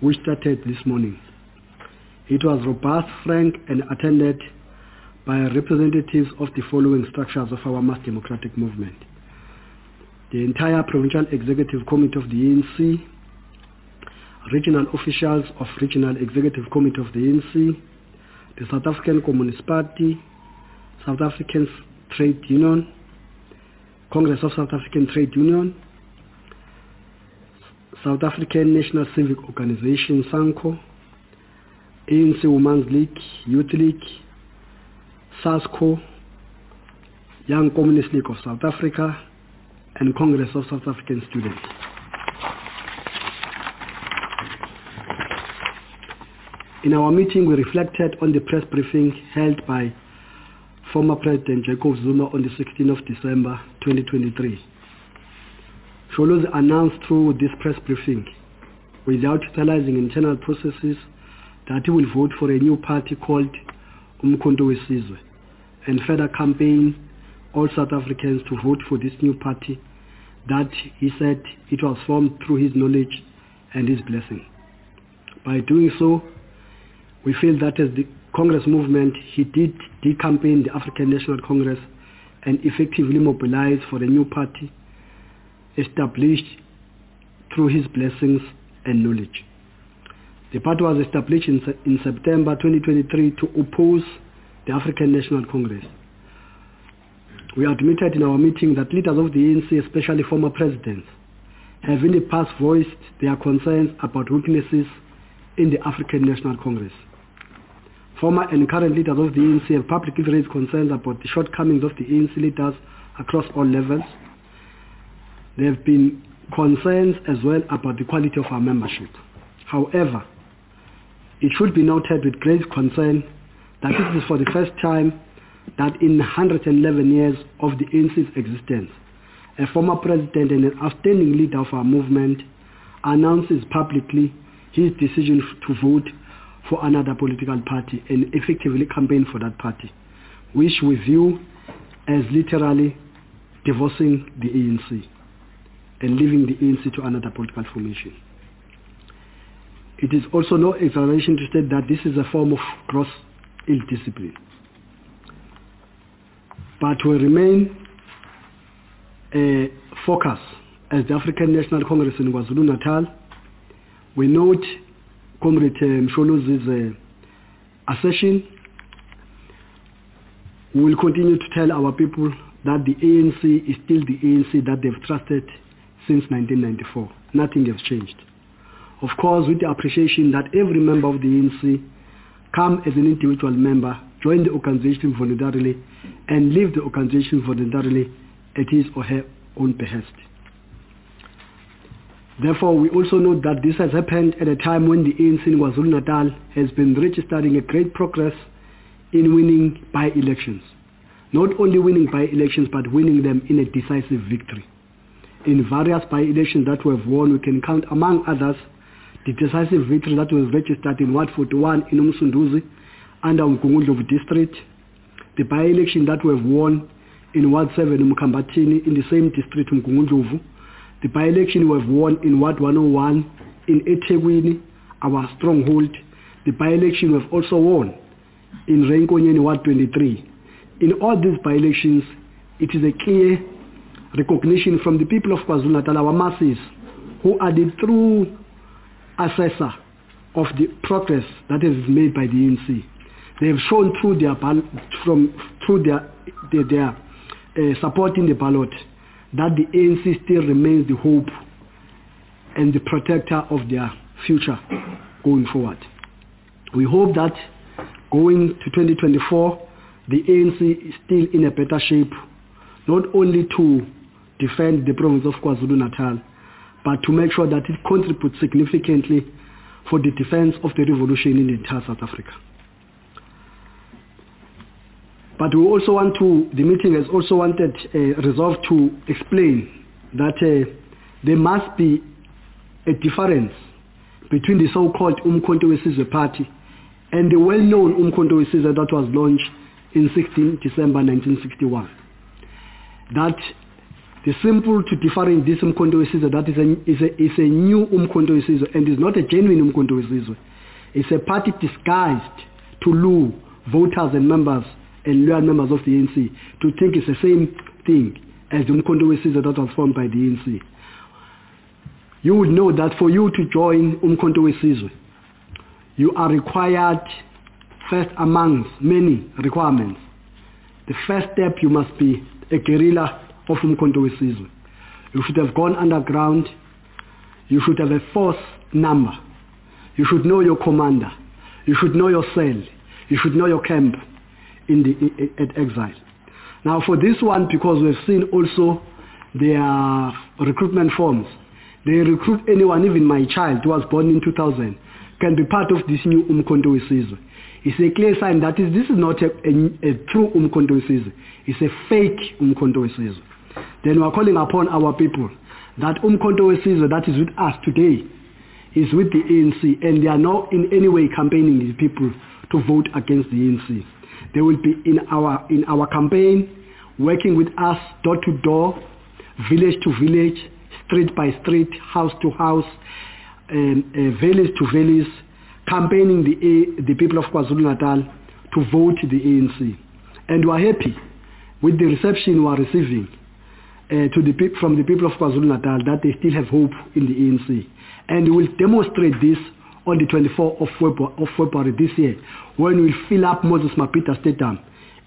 which started this morning. It was robust, frank, and attended by representatives of the following structures of our mass democratic movement. The entire Provincial Executive Committee of the ANC, regional officials of Regional Executive Committee of the ANC, the South African Communist Party, South African Trade Union, Congress of South African Trade Union, South African National Civic Organization, SANCO, ANC Women's League, Youth League, SASCO, Young Communist League of South Africa, and Congress of South African Students. In our meeting, we reflected on the press briefing held by former President Jacob Zuma on the 16th of December 2023. Sholozi announced through this press briefing, without utilizing internal processes, that he will vote for a new party called Umkhonto Wesizwe and further campaign all South Africans to vote for this new party that he said it was formed through his knowledge and his blessing. By doing so, we feel that as the Congress movement, he did decampaign the African National Congress and effectively mobilize for a new party established through his blessings and knowledge. The party was established in, in September 2023 to oppose the African National Congress. We admitted in our meeting that leaders of the ANC, especially former presidents, have in the past voiced their concerns about weaknesses in the African National Congress. Former and current leaders of the ANC have publicly raised concerns about the shortcomings of the ANC leaders across all levels. There have been concerns as well about the quality of our membership. However, it should be noted with great concern that this is for the first time that in 111 years of the ANC's existence, a former president and an outstanding leader of our movement announces publicly his decision to vote for another political party and effectively campaign for that party, which we view as literally divorcing the ANC and leaving the ANC to another political formation. It is also no exaggeration to state that this is a form of gross ill-discipline. But we remain a focus as the African National Congress in KwaZulu-Natal. We note Comrade Msholozi's uh, assertion. We will continue to tell our people that the ANC is still the ANC that they've trusted since 1994. Nothing has changed. Of course, with the appreciation that every member of the ANC come as an individual member, join the organization voluntarily, and leave the organization voluntarily at his or her own behest. Therefore, we also note that this has happened at a time when the ANC in KwaZulu-Natal has been registering a great progress in winning by-elections. Not only winning by-elections, but winning them in a decisive victory. In various by-elections that we have won, we can count among others the decisive victory that was registered in Ward 41 in Umsunduzi under Mgungundlovu district, the by-election that we have won in Ward 7 in Mkhambathini in the same district Mgungundlovu, the by-election we have won in Ward 101 in eThekwini, our stronghold, the by-election we have also won in Ray Nkonyeni Ward 23. In all these by-elections, it is a clear recognition from the people of KwaZulu-Natal, our masses, who are the true assessor of the progress that is made by the ANC. They have shown through their from through their their, their uh, support in the ballot that the ANC still remains the hope and the protector of their future going forward. We hope that going to 2024, the ANC is still in a better shape, not only to defend the province of KwaZulu-Natal, but to make sure that it contributes significantly for the defense of the revolution in the entire South Africa. But we also want to, the meeting has also wanted, uh, resolved to explain that uh, there must be a difference between the so-called Umkhonto Wesizwe party and the well-known Umkhonto Wesizwe that was launched in 16 December 1961. That the simple to different this Umkhonto Wesizwe that is a, is a, is a new Umkhonto Wesizwe and is not a genuine Umkhonto Wesizwe. It's a party disguised to lure voters and members and loyal members of the ANC to think it's the same thing as the Umkhonto Wesizwe that was formed by the ANC. You would know that for you to join Umkhonto Wesizwe, you are required first amongst many requirements. The first step you must be a guerrilla of Umkhonto Wesizwe. You should have gone underground. You should have a force number. You should know your commander. You should know your cell. You should know your camp in the at exile. Now for this one, because we've seen also their recruitment forms, they recruit anyone, even my child who was born in 2000, can be part of this new Umkhonto Wesizwe. It's a clear sign that is, this is not a, a, a true Umkhonto Wesizwe. It's a fake Umkhonto Wesizwe. Then we are calling upon our people that Umkhonto Wesizwe that is with us today is with the ANC and they are not in any way campaigning the people to vote against the ANC. They will be in our in our campaign, working with us door to door, village to village, street by street, house to house, um, uh, village to village, campaigning the the people of KwaZulu-Natal to vote the ANC. And we are happy with the reception we are receiving uh, to the people from the people of KwaZulu-Natal that they still have hope in the ANC. And we will demonstrate this on the 24th of February, of February this year when we'll fill up Moses Mabhida Stadium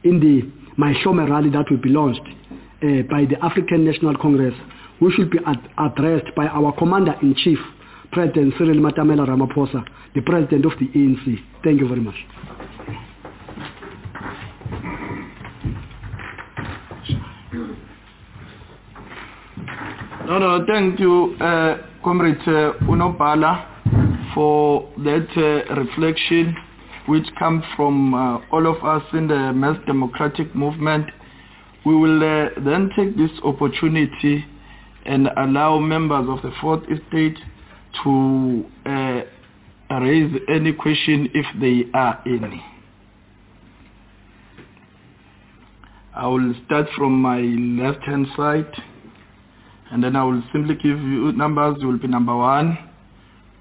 in the Maishome rally that will be launched uh, by the African National Congress, which will be ad- addressed by our Commander-in-Chief, President Cyril Matamela Ramaphosa, the President of the ANC. Thank you very much. No, no, thank you, uh, Comrade uh, Unopala, for that uh, reflection which comes from uh, all of us in the mass democratic movement. We will uh, then take this opportunity and allow members of the fourth estate to uh, raise any question if there are any. I will start from my left hand side and then I will simply give you numbers. It will be number one,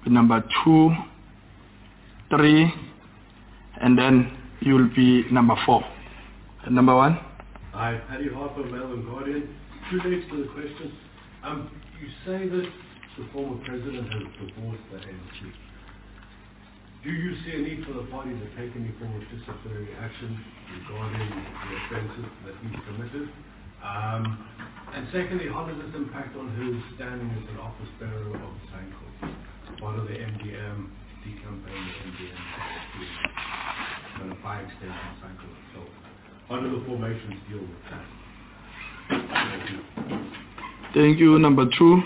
be number two, three, and then you will be number four. And number one? Hi, Paddy Harper, Mail & Guardian. Two legs to the question. Um, you say that the former president has divorced the ANC. Do you see a need for the party to take any form of disciplinary action regarding the offences that he's committed? Um, and secondly, how does this impact on his standing as an office bearer of SANCO, part of the MDM, decampaign the MDM, and a fire extension cycle itself? How do the formations deal with that? Thank you. Thank you. Number two.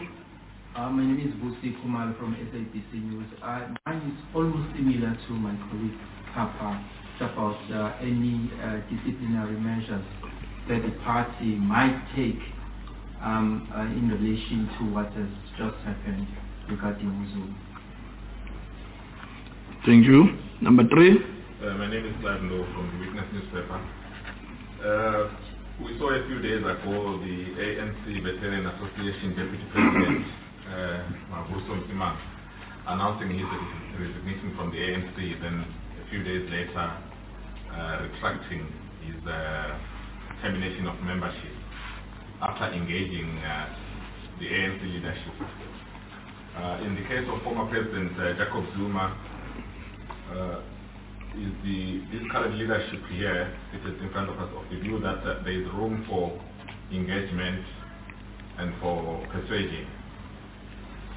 Uh, my name is Busi Kumar from SABC News. Uh, mine is almost similar to my colleague Papa. about uh, any uh, disciplinary measures that the party might take um, uh, in relation to what has just happened regarding Uzulu. Thank you. Number three. Uh, my name is Clive Lowe from the Witness newspaper. Uh, we saw a few days ago the ANC Veteran Association Deputy President uh, Mavuso Msimang announcing his resignation from the ANC, then a few days later uh, retracting his uh, termination of membership after engaging uh, the ANC leadership. Uh, in the case of former President uh, Jacob Zuma, is the this current leadership here, seated in front of us, of the view that uh, there is room for engagement and for persuasion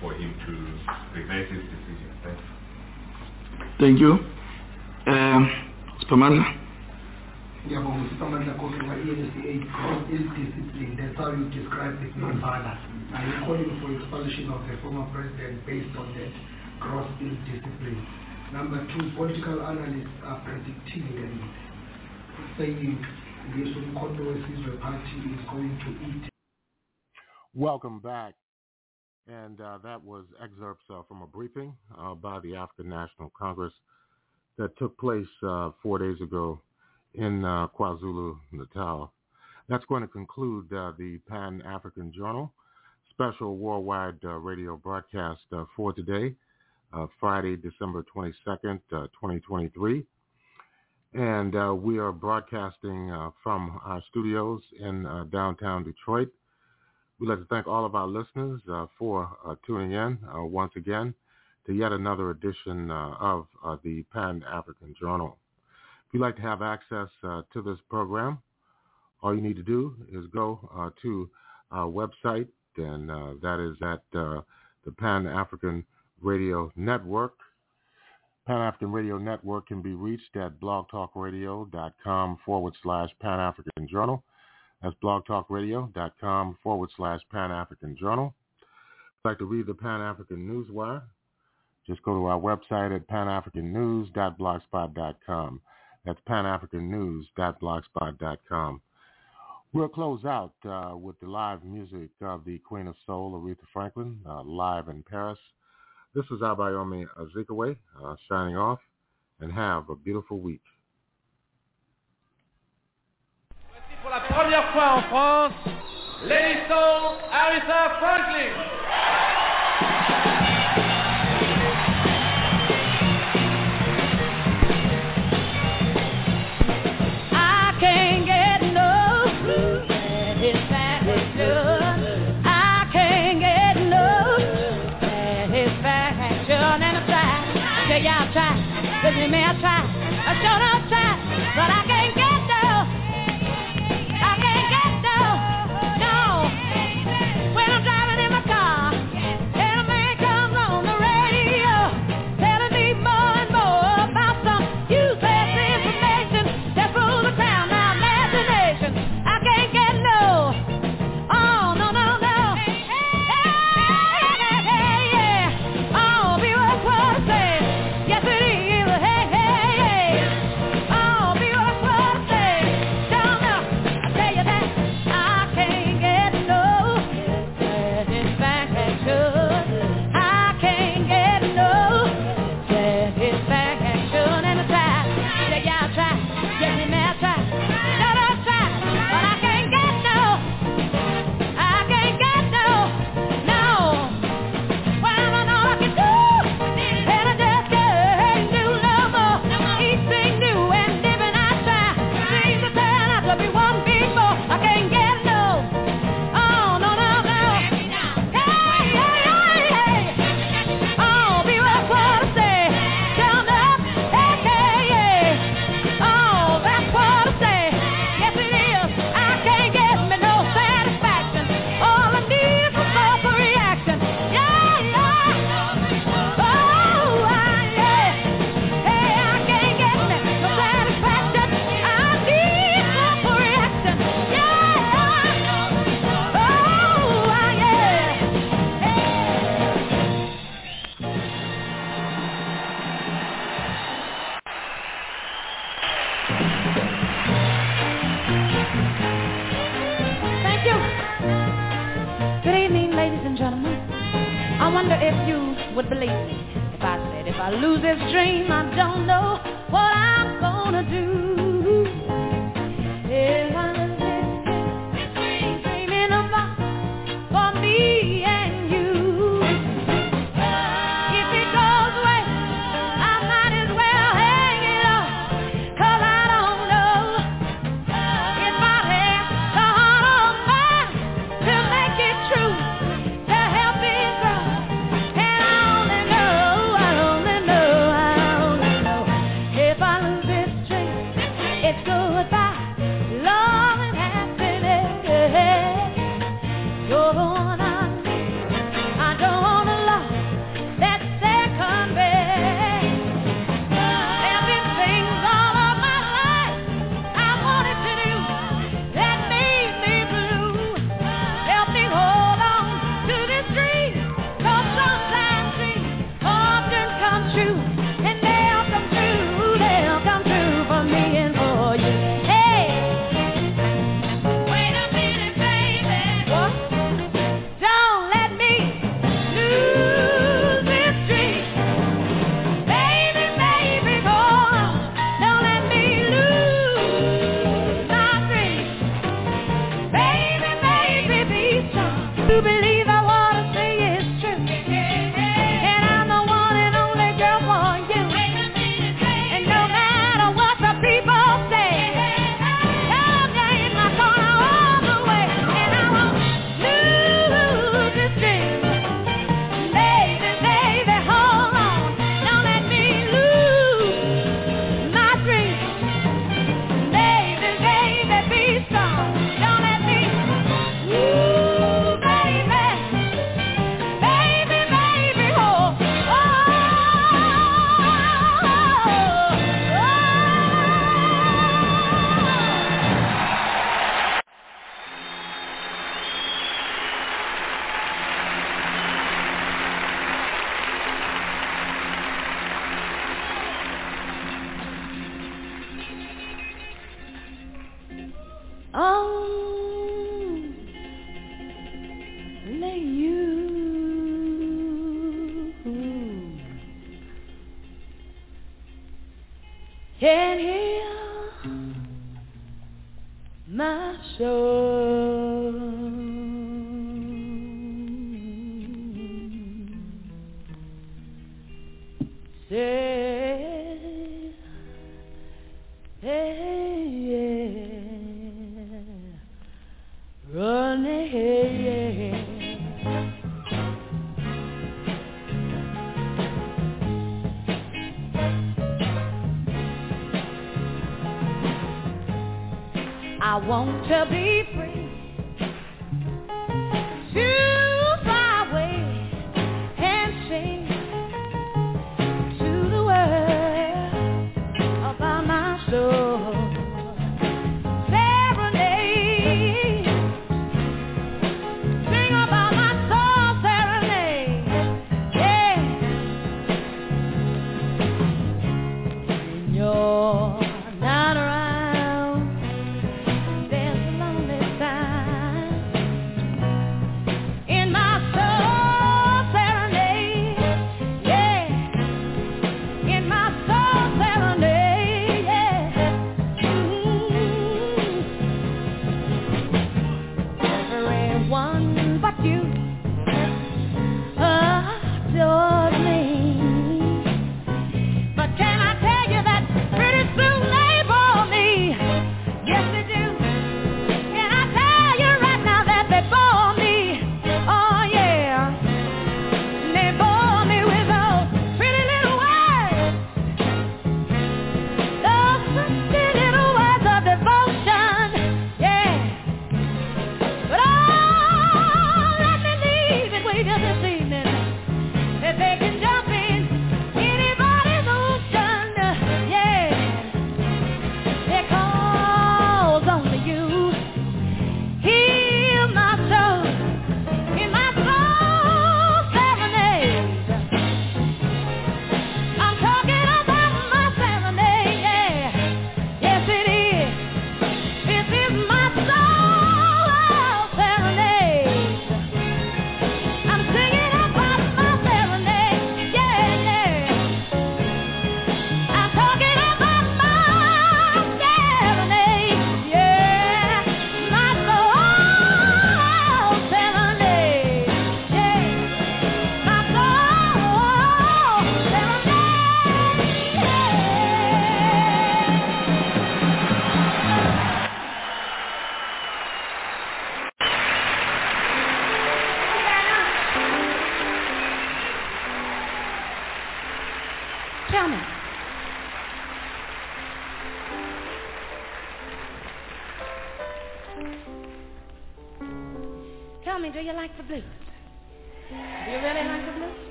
for him to reverse his decision. Thank you. Thank you. you. Um, Spamandla. ngiyabonga usamandla kofi ma-enca cross ill discipline that's how you describe it non-violence are you calling for expulsion of the former president based on that gross ill discipline number two political analysts are predicting and saying yesu umkhonto wesizwe party is going to eat Welcome back. And uh, that was excerpts uh, from a briefing uh, by the African National Congress that took place uh, four days ago in uh, KwaZulu-Natal. That's going to conclude uh, the Pan-African Journal special worldwide uh, radio broadcast uh, for today, uh, Friday, December 22nd, uh, 2023. And we are broadcasting from our studios in downtown Detroit. We'd like to thank all of our listeners for tuning in once again to yet another edition of the Pan-African Journal. If you'd like to have access uh, to this program, all you need to do is go uh, to our website, and uh, that is at uh, the Pan-African Radio Network. Pan-African Radio Network can be reached at blogtalkradio.com forward slash Pan-African Journal. That's blogtalkradio.com forward slash Pan-African Journal. If you'd like to read the Pan-African Newswire, just go to our website at panafricannews.blogspot.com. That's panafricannews.blogspot.com. We'll close out uh, with the live music of the Queen of Soul, Aretha Franklin, uh, live in Paris. This is Abayomi Azikiwe uh, signing off, and have a beautiful week. Pour la première fois en France, Soul, Aretha Franklin. I said, if I lose this dream, I don't know what I'm gonna do.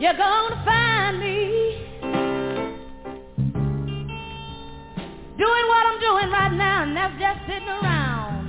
You're gonna find me doing what I'm doing right now, and that's just sitting around.